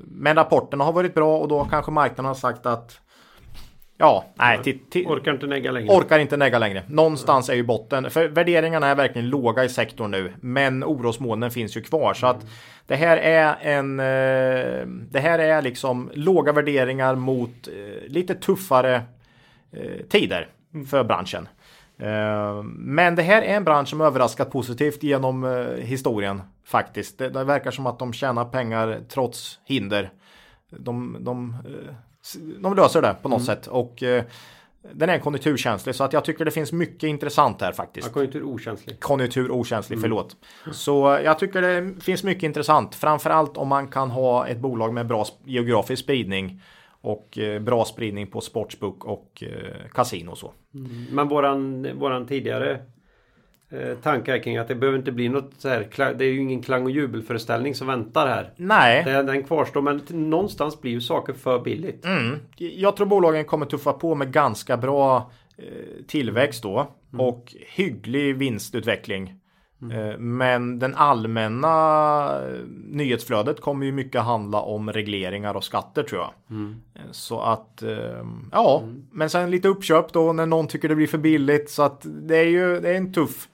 men rapporterna har varit bra och då kanske marknaden har sagt att Ja, nej. orkar inte negga längre. Orkar inte negga längre. Någonstans är ju botten. För värderingarna är verkligen låga i sektorn nu. Men orosmolnen finns ju kvar. Så att det här är en... Eh, det här är liksom låga värderingar mot lite tuffare tider för branschen. Eh, men det här är en bransch som överraskat positivt genom eh, historien faktiskt. Det, det verkar som att de tjänar pengar trots hinder. De, de, eh, de löser det på något mm. sätt och den är konjunkturkänslig så att jag tycker det finns mycket intressant här faktiskt. Ja, konjunkturokänslig. Konjunkturokänslig, mm. förlåt. Så jag tycker det finns mycket intressant. Framförallt om man kan ha ett bolag med bra geografisk spridning och eh, bra spridning på sportsbook och eh, kasino och så. Mm. Men våran, våran tidigare eh, tankar kring att det behöver inte bli något så här. Det är ju ingen klang och jubelföreställning som väntar här. Nej. Det, den kvarstår men någonstans blir ju saker för billigt. Mm. Jag tror bolagen kommer tuffa på med ganska bra tillväxt då. Mm. Och hygglig vinstutveckling. Mm. Eh, men den allmänna nyhetsflödet kommer ju mycket handla om regleringar och skatter tror jag. Mm. Eh, så att ja, mm. men sen lite uppköp då när någon tycker det blir för billigt. Så att det är ju det är en tuff,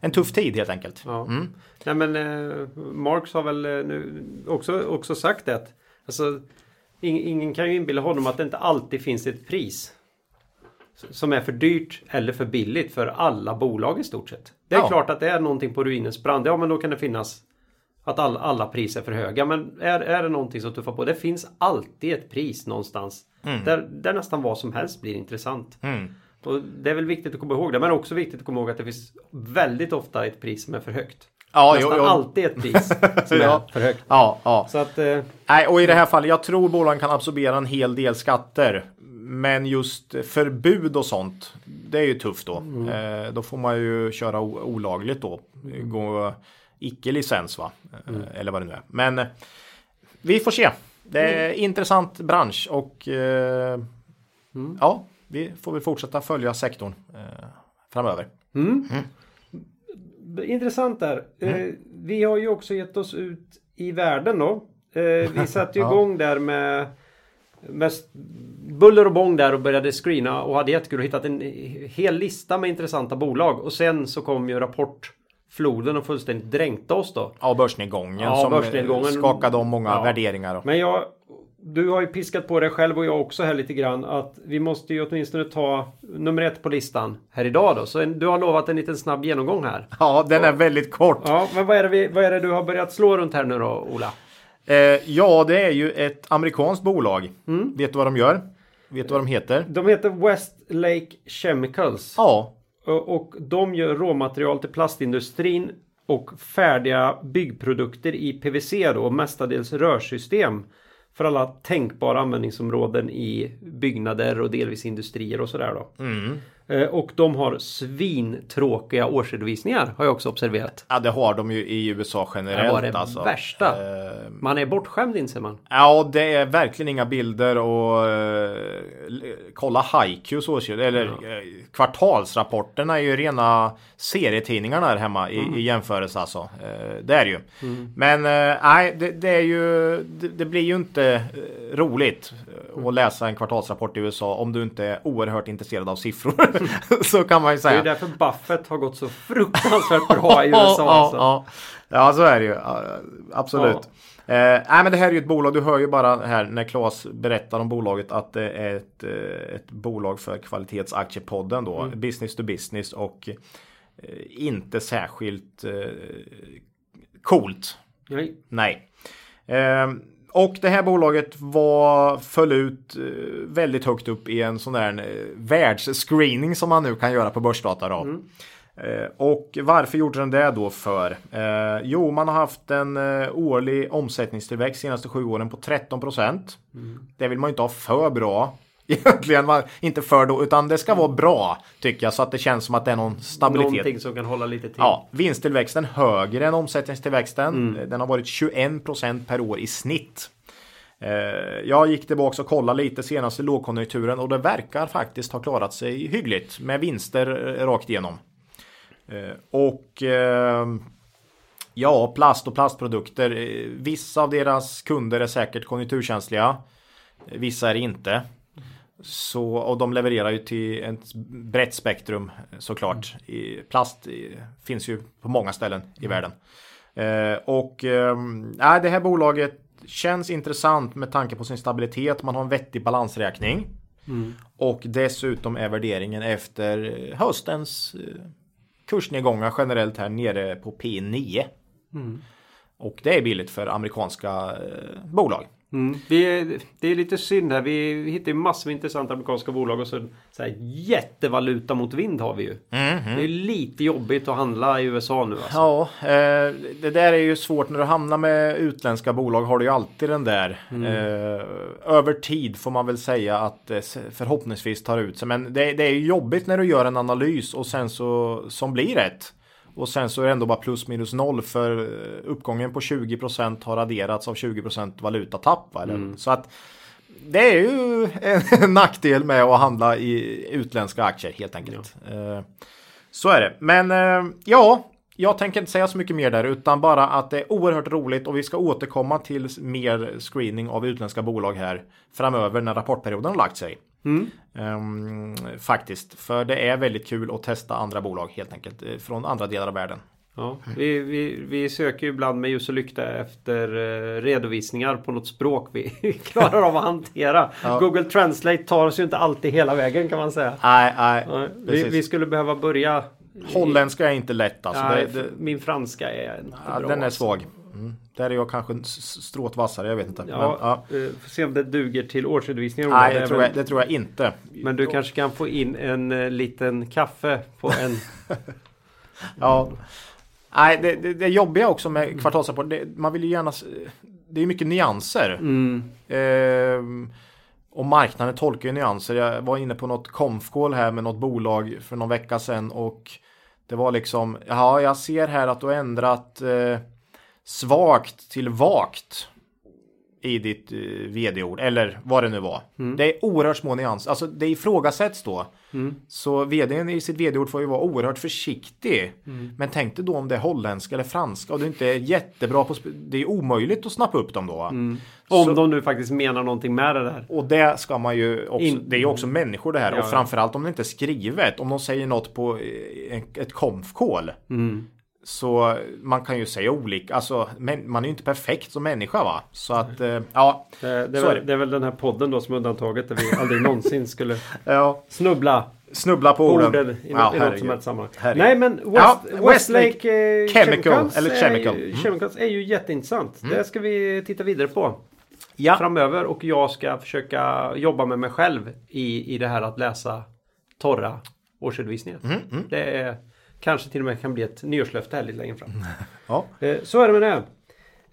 en tuff tid helt enkelt. Ja. Mm. Nej men eh, Marx har väl nu också, också sagt det. Alltså, ingen kan ju inbilla honom att det inte alltid finns ett pris som är för dyrt eller för billigt för alla bolag i stort sett. Det är ja. klart att det är någonting på ruinens brand. Ja men då kan det finnas att all, alla priser är för höga. Men är, är det någonting som tuffar på? Det finns alltid ett pris någonstans. Mm. Där, där nästan vad som helst blir intressant. Mm. Och det är väl viktigt att komma ihåg det. Men också viktigt att komma ihåg att det finns väldigt ofta ett pris som är för högt. Ja, Nästan jo, jo. alltid ett pris som ja. är för högt. Ja, ja. Så att, eh... Nej, och i det här fallet, jag tror bolagen kan absorbera en hel del skatter. Men just förbud och sånt, det är ju tufft då. Mm. Eh, då får man ju köra olagligt då. Gå icke licens va? Eh, mm. Eller vad det nu är. Men eh, vi får se. Det är mm. intressant bransch och mm. ja, vi får väl fortsätta följa sektorn framöver. Mm. Mm. Intressant där. Vi har ju också gett oss ut i världen då. vi satte ju igång där med mest buller och bång där och började screena och hade jättekul och hittat en hel lista med intressanta bolag. Och sen så kom ju rapportfloden och fullständigt dränkte oss då. Ja, börsnedgången ja, som börsnedgången. skakade om många ja. värderingar. Men jag, du har ju piskat på dig själv och jag också här lite grann att vi måste ju åtminstone ta nummer ett på listan här idag då. Så du har lovat en liten snabb genomgång här. Ja, den är väldigt kort. Ja, men vad är det, vi, vad är det du har börjat slå runt här nu då, Ola? Eh, ja, det är ju ett amerikanskt bolag. Mm. Vet du vad de gör? Vet du vad de heter? De heter Westlake Chemicals. Ja. Och de gör råmaterial till plastindustrin och färdiga byggprodukter i PVC då, mestadels rörsystem för alla tänkbara användningsområden i byggnader och delvis industrier och sådär då. Mm. Eh, och de har svintråkiga årsredovisningar har jag också observerat. Ja det har de ju i USA generellt. Det var det alltså. värsta. Uh, man är bortskämd inser man. Ja det är verkligen inga bilder och uh, kolla Haiku så eller ja. uh, kvartalsrapporterna är ju rena serietidningarna här hemma i, mm. i jämförelse alltså. Uh, det är det ju. Mm. Men nej det, det, är ju det, det, blir ju inte roligt att läsa en kvartalsrapport i USA om du inte är oerhört intresserad av siffror. så kan man ju säga. Det är därför Buffett har gått så fruktansvärt bra i USA. ja, alltså. ja, ja, så är det ju. Absolut. Ja. Eh, nej men det här är ju ett bolag, du hör ju bara här när Claes berättar om bolaget att det är ett, eh, ett bolag för kvalitetsaktiepodden då. Mm. Business to business och eh, inte särskilt eh, coolt. Nej. Nej. Eh, och det här bolaget var, föll ut eh, väldigt högt upp i en sån där eh, världsscreening som man nu kan göra på börsdata då. Mm. Eh, och varför gjorde den det då för? Jo, man har haft en årlig omsättningstillväxt senaste sju åren på 13 procent. Mm. Det vill man ju inte ha för bra. Egentligen, inte för då, utan det ska vara bra tycker jag så att det känns som att det är någon stabilitet. Någonting som kan hålla lite till. Ja, vinsttillväxten högre än omsättningstillväxten. Mm. Den har varit 21 procent per år i snitt. Jag gick tillbaka och kollade lite senaste lågkonjunkturen och det verkar faktiskt ha klarat sig hyggligt med vinster rakt igenom. Eh, och ehm, ja, plast och plastprodukter. Eh, vissa av deras kunder är säkert konjunkturkänsliga. Eh, vissa är inte. Så, och de levererar ju till ett brett spektrum såklart. I plast finns ju på många ställen i världen. och äh, det här bolaget känns intressant med tanke på sin stabilitet. Man har en vettig balansräkning. Mm. Och dessutom är värderingen efter höstens kursnedgångar generellt här nere på P9. Mm. Och det är billigt för amerikanska eh, bolag. Mm. Vi, det är lite synd här. Vi hittar ju massor med intressanta amerikanska bolag och så, så här, jättevaluta mot vind har vi ju. Mm -hmm. Det är lite jobbigt att handla i USA nu. Alltså. Ja, eh, det där är ju svårt när du hamnar med utländska bolag har du ju alltid den där. Mm. Eh, över tid får man väl säga att det förhoppningsvis tar ut sig. Men det, det är ju jobbigt när du gör en analys och sen så som blir rätt. Och sen så är det ändå bara plus minus noll för eh, uppgången på 20% har adderats av 20% valutatapp. Mm. Så att det är ju en nackdel med att handla i utländska aktier helt enkelt. Ja. Eh, så är det. Men eh, ja, jag tänker inte säga så mycket mer där utan bara att det är oerhört roligt och vi ska återkomma till mer screening av utländska bolag här framöver när rapportperioden har lagt sig. Mm. Um, faktiskt, för det är väldigt kul att testa andra bolag helt enkelt eh, från andra delar av världen. Ja, vi, vi, vi söker ju ibland med ljus och lykta efter uh, redovisningar på något språk vi klarar av att hantera. Ja. Google Translate tar oss ju inte alltid hela vägen kan man säga. Nej, nej. vi, vi, skulle behöva börja. Holländska är inte lätt alltså. Nej, det, det... Min franska är inte ja, bra. Den är alltså. svag. Mm. Där är jag kanske stråt vassare, jag vet inte. Ja, men, ja. Uh, får se om det duger till årsredovisningen. Nej, det, tror jag, det tror jag inte. Men du kanske kan få in en uh, liten kaffe på en... ja. Nej, det, det, det jobbiga också med kvartalsrapport, det, man vill ju gärna... Det är mycket nyanser. Mm. Uh, och marknaden tolkar ju nyanser. Jag var inne på något konfkål här med något bolag för någon vecka sedan och det var liksom, ja, jag ser här att du har ändrat eh, svagt till vagt i ditt eh, vd-ord eller vad det nu var. Mm. Det är oerhört små nyanser. Alltså det ifrågasätts då. Mm. Så vdn i sitt vd-ord får ju vara oerhört försiktig. Mm. Men tänk dig då om det är holländska eller franska och du inte är jättebra på Det är omöjligt att snappa upp dem då. Mm. Om Så, de nu faktiskt menar någonting med det där. Och det ska man ju också. In, det är ju också människor det här ja, och framförallt om det inte är skrivet. Om de säger något på eh, ett konf-call. Så man kan ju säga olika, alltså men, man är ju inte perfekt som människa va. Så att eh, ja. Det, det, är väl, det. är väl, den här podden då som är undantaget där vi aldrig någonsin skulle ja. snubbla. Snubbla på orden. orden i, ja, i något som helst sammanhang. Nej men West, ja, Westlake, eh, Chemical, Chemicals, eller Chemical. Är, mm. Chemicals är ju jätteintressant. Mm. Det ska vi titta vidare på. Ja. Framöver och jag ska försöka jobba med mig själv i, i det här att läsa torra årsredovisningar. Mm, mm. Det är Kanske till och med kan bli ett nyårslöfte här lite längre fram. Ja. Eh, så är det med det.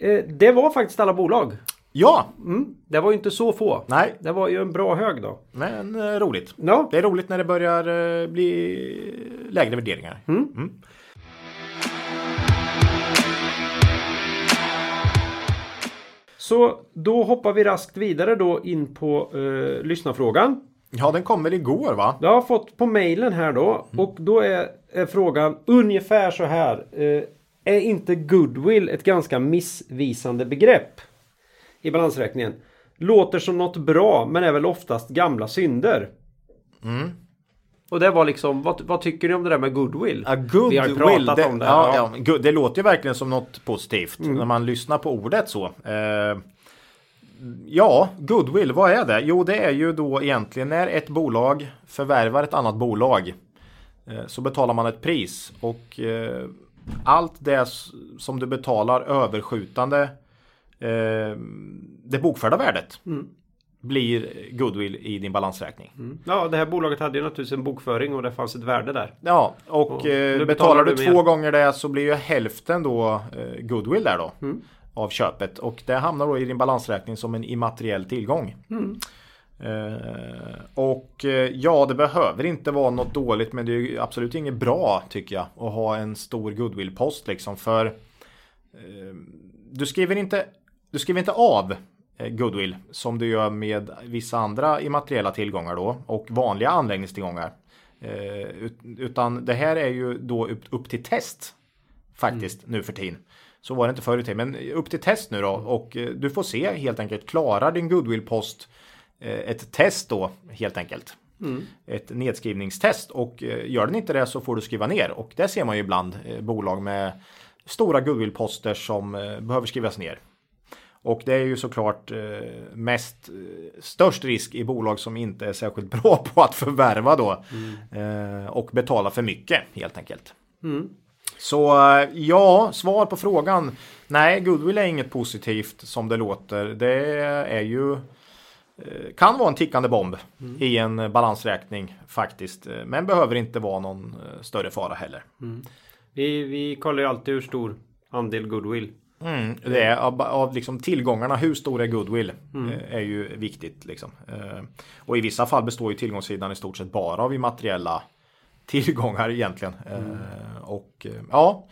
Eh, det var faktiskt alla bolag. Ja! Mm, det var ju inte så få. Nej. Det var ju en bra hög då. Men eh, roligt. Ja. Det är roligt när det börjar bli lägre värderingar. Mm. Mm. Så då hoppar vi raskt vidare då in på eh, lyssnarfrågan. Ja, den kom väl igår va? Jag har fått på mejlen här då. Mm. Och då är, är, frågan ungefär så här. Eh, är inte goodwill ett ganska missvisande begrepp? I balansräkningen. Låter som något bra men är väl oftast gamla synder. Mm. Och det var liksom, vad, vad, tycker ni om det där med goodwill? Ja, goodwill Vi har ju pratat det, om det. Ja, ja. ja, det låter ju verkligen som något positivt mm. när man lyssnar på ordet så. Eh, Ja, goodwill, vad är det? Jo, det är ju då egentligen när ett bolag förvärvar ett annat bolag så betalar man ett pris och eh, allt det som du betalar överskjutande eh, det bokförda värdet. Mm. blir goodwill i din balansräkning. Mm. Ja, det här bolaget hade ju naturligtvis en bokföring och det fanns ett värde där. Ja, och, Och eh, betalar betalar du du två gånger det så blir ju hälften då eh, goodwill där då. Mm. Av köpet och det hamnar då i din balansräkning som en immateriell tillgång. Mm. Eh, och eh, ja, det behöver inte vara något dåligt men det är absolut inget bra tycker jag att ha en stor goodwill-post liksom för eh, du skriver inte du skriver inte av goodwill som du gör med vissa andra immateriella tillgångar då och vanliga anläggningstillgångar. Eh, ut- utan det här är ju då upp, upp till test faktiskt nu för tiden. Så var det inte förr i tiden, men upp till test nu då och du får se helt enkelt klarar din goodwill-post ett test då helt enkelt. Ett nedskrivningstest och eh, gör den inte det så får du skriva ner och det ser man ju ibland eh, bolag med stora goodwill-poster som eh, behöver skrivas ner. Och det är ju såklart eh, mest eh, störst risk i bolag som inte är särskilt bra på att förvärva då eh, och betala för mycket helt enkelt. Så eh, ja, svar på frågan. Nej, goodwill är inget positivt som det låter. Det är ju eh, kan vara en tickande bomb i en balansräkning faktiskt. Eh, Men behöver inte vara någon eh, större fara heller. Vi, vi kollar ju alltid hur stor andel goodwill. Mm, det är av, av liksom tillgångarna, hur stor är goodwill? Eh, är ju viktigt. Liksom. Eh, och i vissa fall består ju tillgångssidan i stort sett bara av immateriella tillgångar egentligen. Eh, och eh, ja,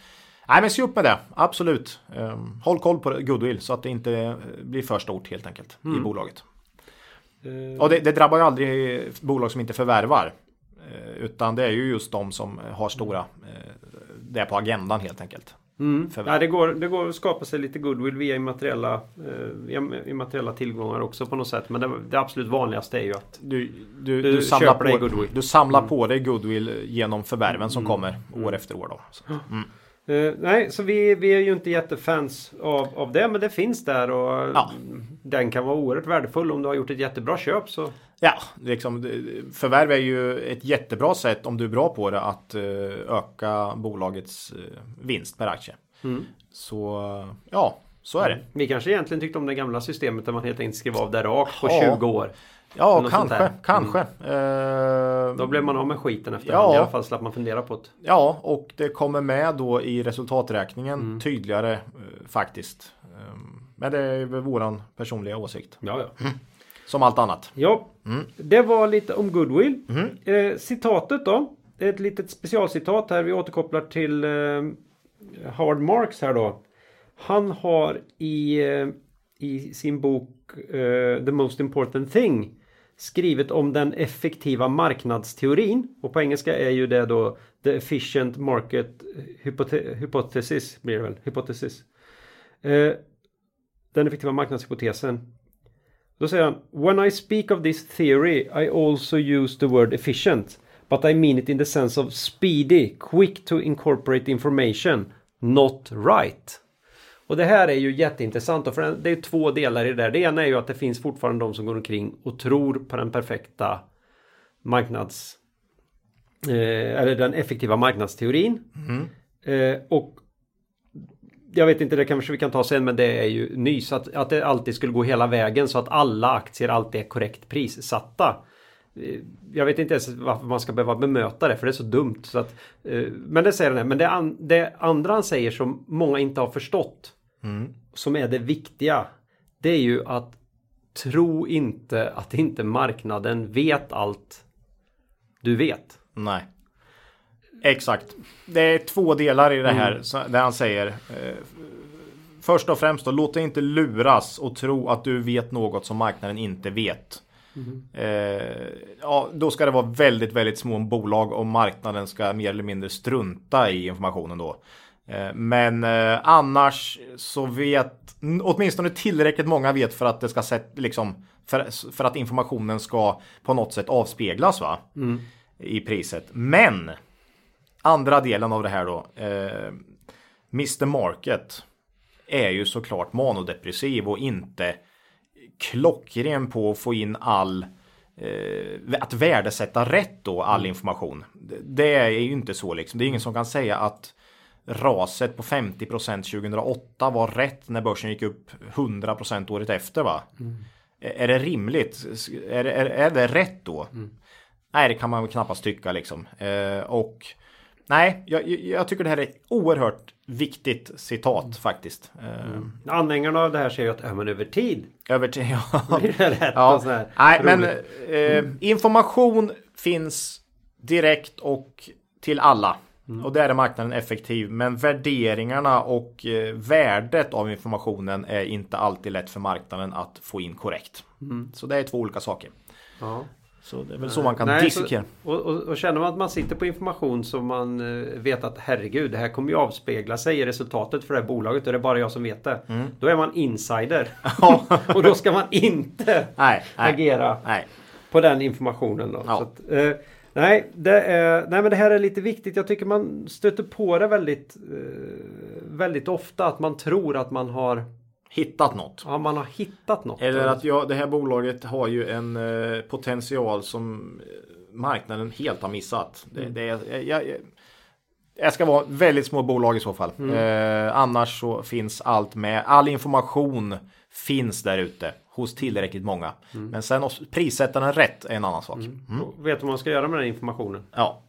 Nej men se upp med det, absolut. Eh, håll koll på goodwill så att det inte eh, blir för stort helt enkelt i bolaget. Eh, Och det, det drabbar ju aldrig bolag som inte förvärvar. Eh, utan det är ju just de som har stora, eh, det är på agendan helt enkelt. Mm. Ja, det, går, det går att skapa sig lite goodwill via immateriella, eh, immateriella tillgångar också på något sätt. Men det, det absolut vanligaste är ju att Du, du, Du du, samlar, köper dig på, goodwill. du samlar på dig goodwill genom förvärven som kommer år efter år. Då. Mm. Eh, nej, så vi, vi är ju inte jättefans av, av det, men det finns där och Ja. den kan vara oerhört värdefull om du har gjort ett jättebra köp. Så Ja, liksom, förvärv är ju ett jättebra sätt om du är bra på det att eh, öka bolagets eh, vinst per aktie. Mm. Så ja, så är det. vi kanske egentligen tyckte om det gamla systemet där man helt enkelt skrev av det rakt på Ja. 20 år. Ja, kanske, kanske. Eh, Då blev man av med skiten efter Ja. I alla fall slapp man fundera på det. Ja, och det kommer med då i resultaträkningen Mm. tydligare eh, faktiskt. Eh, men det är våran personliga åsikt. Ja, ja. Som allt annat. Ja, Mm. det var lite om goodwill. Mhm. Eh, citatet då. Ett litet specialcitat här. Vi återkopplar till eh, Howard Marks här då. Han har i, eh, i sin bok eh, The Most Important Thing skrivit om den effektiva marknadsteorin. Och på engelska är ju det då The Efficient Market eh, Hypothesis. Blir det väl? Hypothesis. Eh, den effektiva marknadshypotesen. Då säger han When I speak of this theory I also use the word efficient. But I mean it in the sense of speedy, quick to incorporate information, not right. Och det här är ju jätteintressant och för det är två delar i det där. Det ena är ju att det finns fortfarande de som går omkring och tror på den perfekta marknads... Eh, eller den effektiva marknadsteorin. Eh, och jag vet inte, det kanske vi kan ta sen, men det är ju nys att, att det alltid skulle gå hela vägen så att alla aktier alltid är korrekt prissatta. Eh, Jag vet inte ens varför man ska behöva bemöta det, för det är så dumt. Så att, eh, men det säger han. Men det, an, det andra han säger som många inte har förstått, som är det viktiga, det är ju att tro inte att inte marknaden vet allt du vet. Nej. Exakt. Det är två delar i det här så- där han säger. Eh, först och främst då, låt dig inte luras och tro att du vet något som marknaden inte vet. Eh, ja, då ska det vara väldigt, väldigt små bolag och marknaden ska mer eller mindre strunta i informationen då. Eh, men eh, annars så vet åtminstone tillräckligt många vet för att det ska sätt, liksom, för, för att informationen ska på något sätt avspeglas va? i priset. Men andra delen av det här då. Eh, Mr Market är ju såklart manodepressiv och inte klockren på att få in all eh, att värdesätta rätt då all information. Det, det är ju inte så liksom. Det är ingen som kan säga att raset på 50% 2008 var rätt när börsen gick upp 100% året efter va? Är det rimligt? Är det, är, är det rätt då? Nej, det kan man väl knappast tycka liksom. Eh, och nej, jag, jag tycker det här är oerhört viktigt citat faktiskt. Eh, Anhängarna av det här säger ju att, men över tid över till, ja. blir det rätt Ja. här. Nej, men roligt. eh, information finns direkt och till alla. Mm. Och där är marknaden effektiv. Men värderingarna och eh, värdet av informationen är inte alltid lätt för marknanen att få in korrekt. Mm. Så det är två olika saker. Ja. Så det är väl så man kan Nej, dissekera. så, och, och, och känner man att man sitter på information som man eh, vet att herregud, det här kommer ju avspegla sig i resultatet för det här bolaget och det är bara jag som vet det. Mm. Då är man insider. och då ska man inte Nej, nej, agera nej. på den informationen. Då. Ja. Nej, det är, nej, men det här är lite viktigt. Jag tycker man stöter på det väldigt, eh, väldigt ofta. Att man tror att man har, Hittat något. ja, man har hittat något. Eller att ja, det här bolaget har ju en eh, potential som eh, marknaden helt har missat. Det, Mm. det är, jag, jag, jag ska vara väldigt små bolag i så fall. Mm. Eh, annars så finns allt med. All information finns där ute hos tillräckligt många. Mm. Men sen prissätta den rätt är en annan sak. Mm. Och vet vad man ska göra med den informationen. Ja,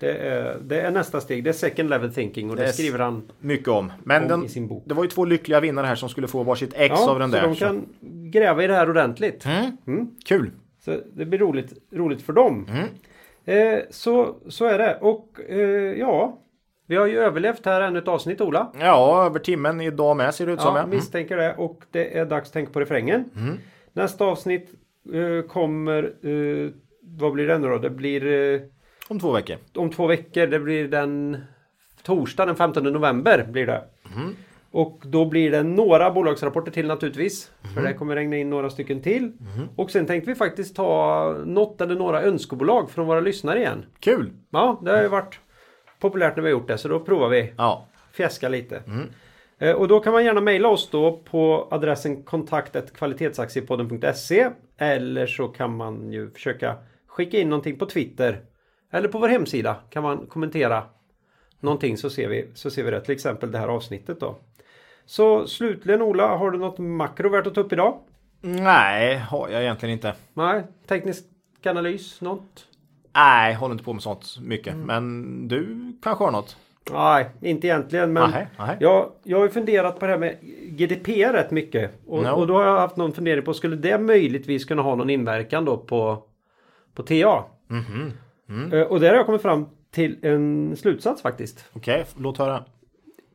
Det är, det är nästa steg. Det är second level thinking och det, Det skriver han mycket om. Men om den, i sin bok. det var ju två lyckliga vinnare här som skulle få varsitt ex Ja, av den så där. de kan gräva i det här ordentligt. Mm. Mm. Kul! Så det blir roligt, roligt för dem. Mm. Eh, så, så är det. Och eh, ja, vi har ju överlevt här ännu ett avsnitt Ola. Ja, över timmen idag med ser det ut som. Ja, Ja, Mm. misstänker det. Och det är dags att tänka på refrängen. Nästa avsnitt eh, kommer, eh, vad blir det nu då? Det blir eh, Om två veckor. om två veckor. Det blir den torsdag den 15 november blir det. Mm. Och då blir det några bolagsrapporter till naturligtvis. Mm. För det kommer regna in några stycken till. Och sen tänkte vi faktiskt ta något eller några önskebolag från våra lyssnare igen. Kul! Ja, det har ju varit populärt när vi har gjort det. Så då provar vi. Ja, Fjäska lite. Mm. Eh, Och då kan man gärna mejla oss då på adressen kontaktet.kvalitetsaktiepodden.se Eller så kan man ju försöka skicka in någonting på Twitter. Eller på vår hemsida kan man kommentera någonting så ser vi, så ser vi det. Till exempel det här avsnittet då. Så slutligen Ola, har du något makro värt att ta upp idag? Nej, har jag egentligen inte. Nej, teknisk analys, något? Nej, håller inte på med sånt mycket. Mm. Men du kanske har något? Nej, inte egentligen. Men Nej, nej. Jag, jag har ju funderat på det här med GDPR rätt mycket. Och, No. och då har jag haft någon fundering på, skulle det möjligtvis kunna ha någon inverkan då på, på TA? Mhm. Mm. Eh, Och där har jag kommit fram till en slutsats faktiskt. Okej, låt höra.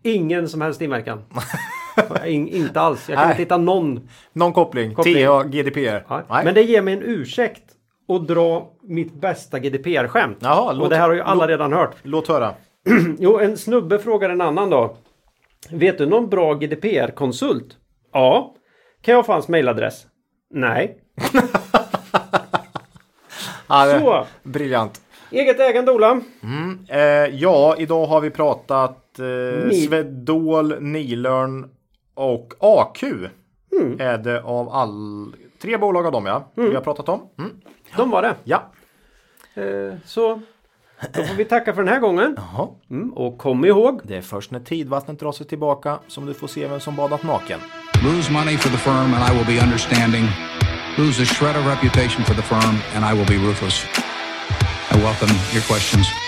Ingen som helst inverkan. In, inte alls. Jag kan Nej. inte hitta någon. Någon koppling? Koppling. TA, GDPR? Nej. Men det ger mig en ursäkt att dra mitt bästa GDPR-skämt. Jaha, och låt- det här har ju alla låt- redan hört. Låt höra. Jo, en snubbe frågar en annan då. Vet du någon bra GDPR-konsult? Ja. Kan jag få hans mailadress? Nej. Ja, Så. Briljant. Eget ägande Ola. Eh, ja, idag har vi pratat eh, Swedol, Nilörn och AQ. Mm. Är det av all... Tre bolag av dem ja. Vi har pratat om. Mm. De var det. Ja. Eh, så då får vi tacka för den här gången. Mm, och kom ihåg. Det är först när tidvattnet drar sig tillbaka som du får se vem som badat naken. Lose money for the firm and I will be understanding. Lose a shred of reputation for the firm and I will be ruthless. I welcome your questions.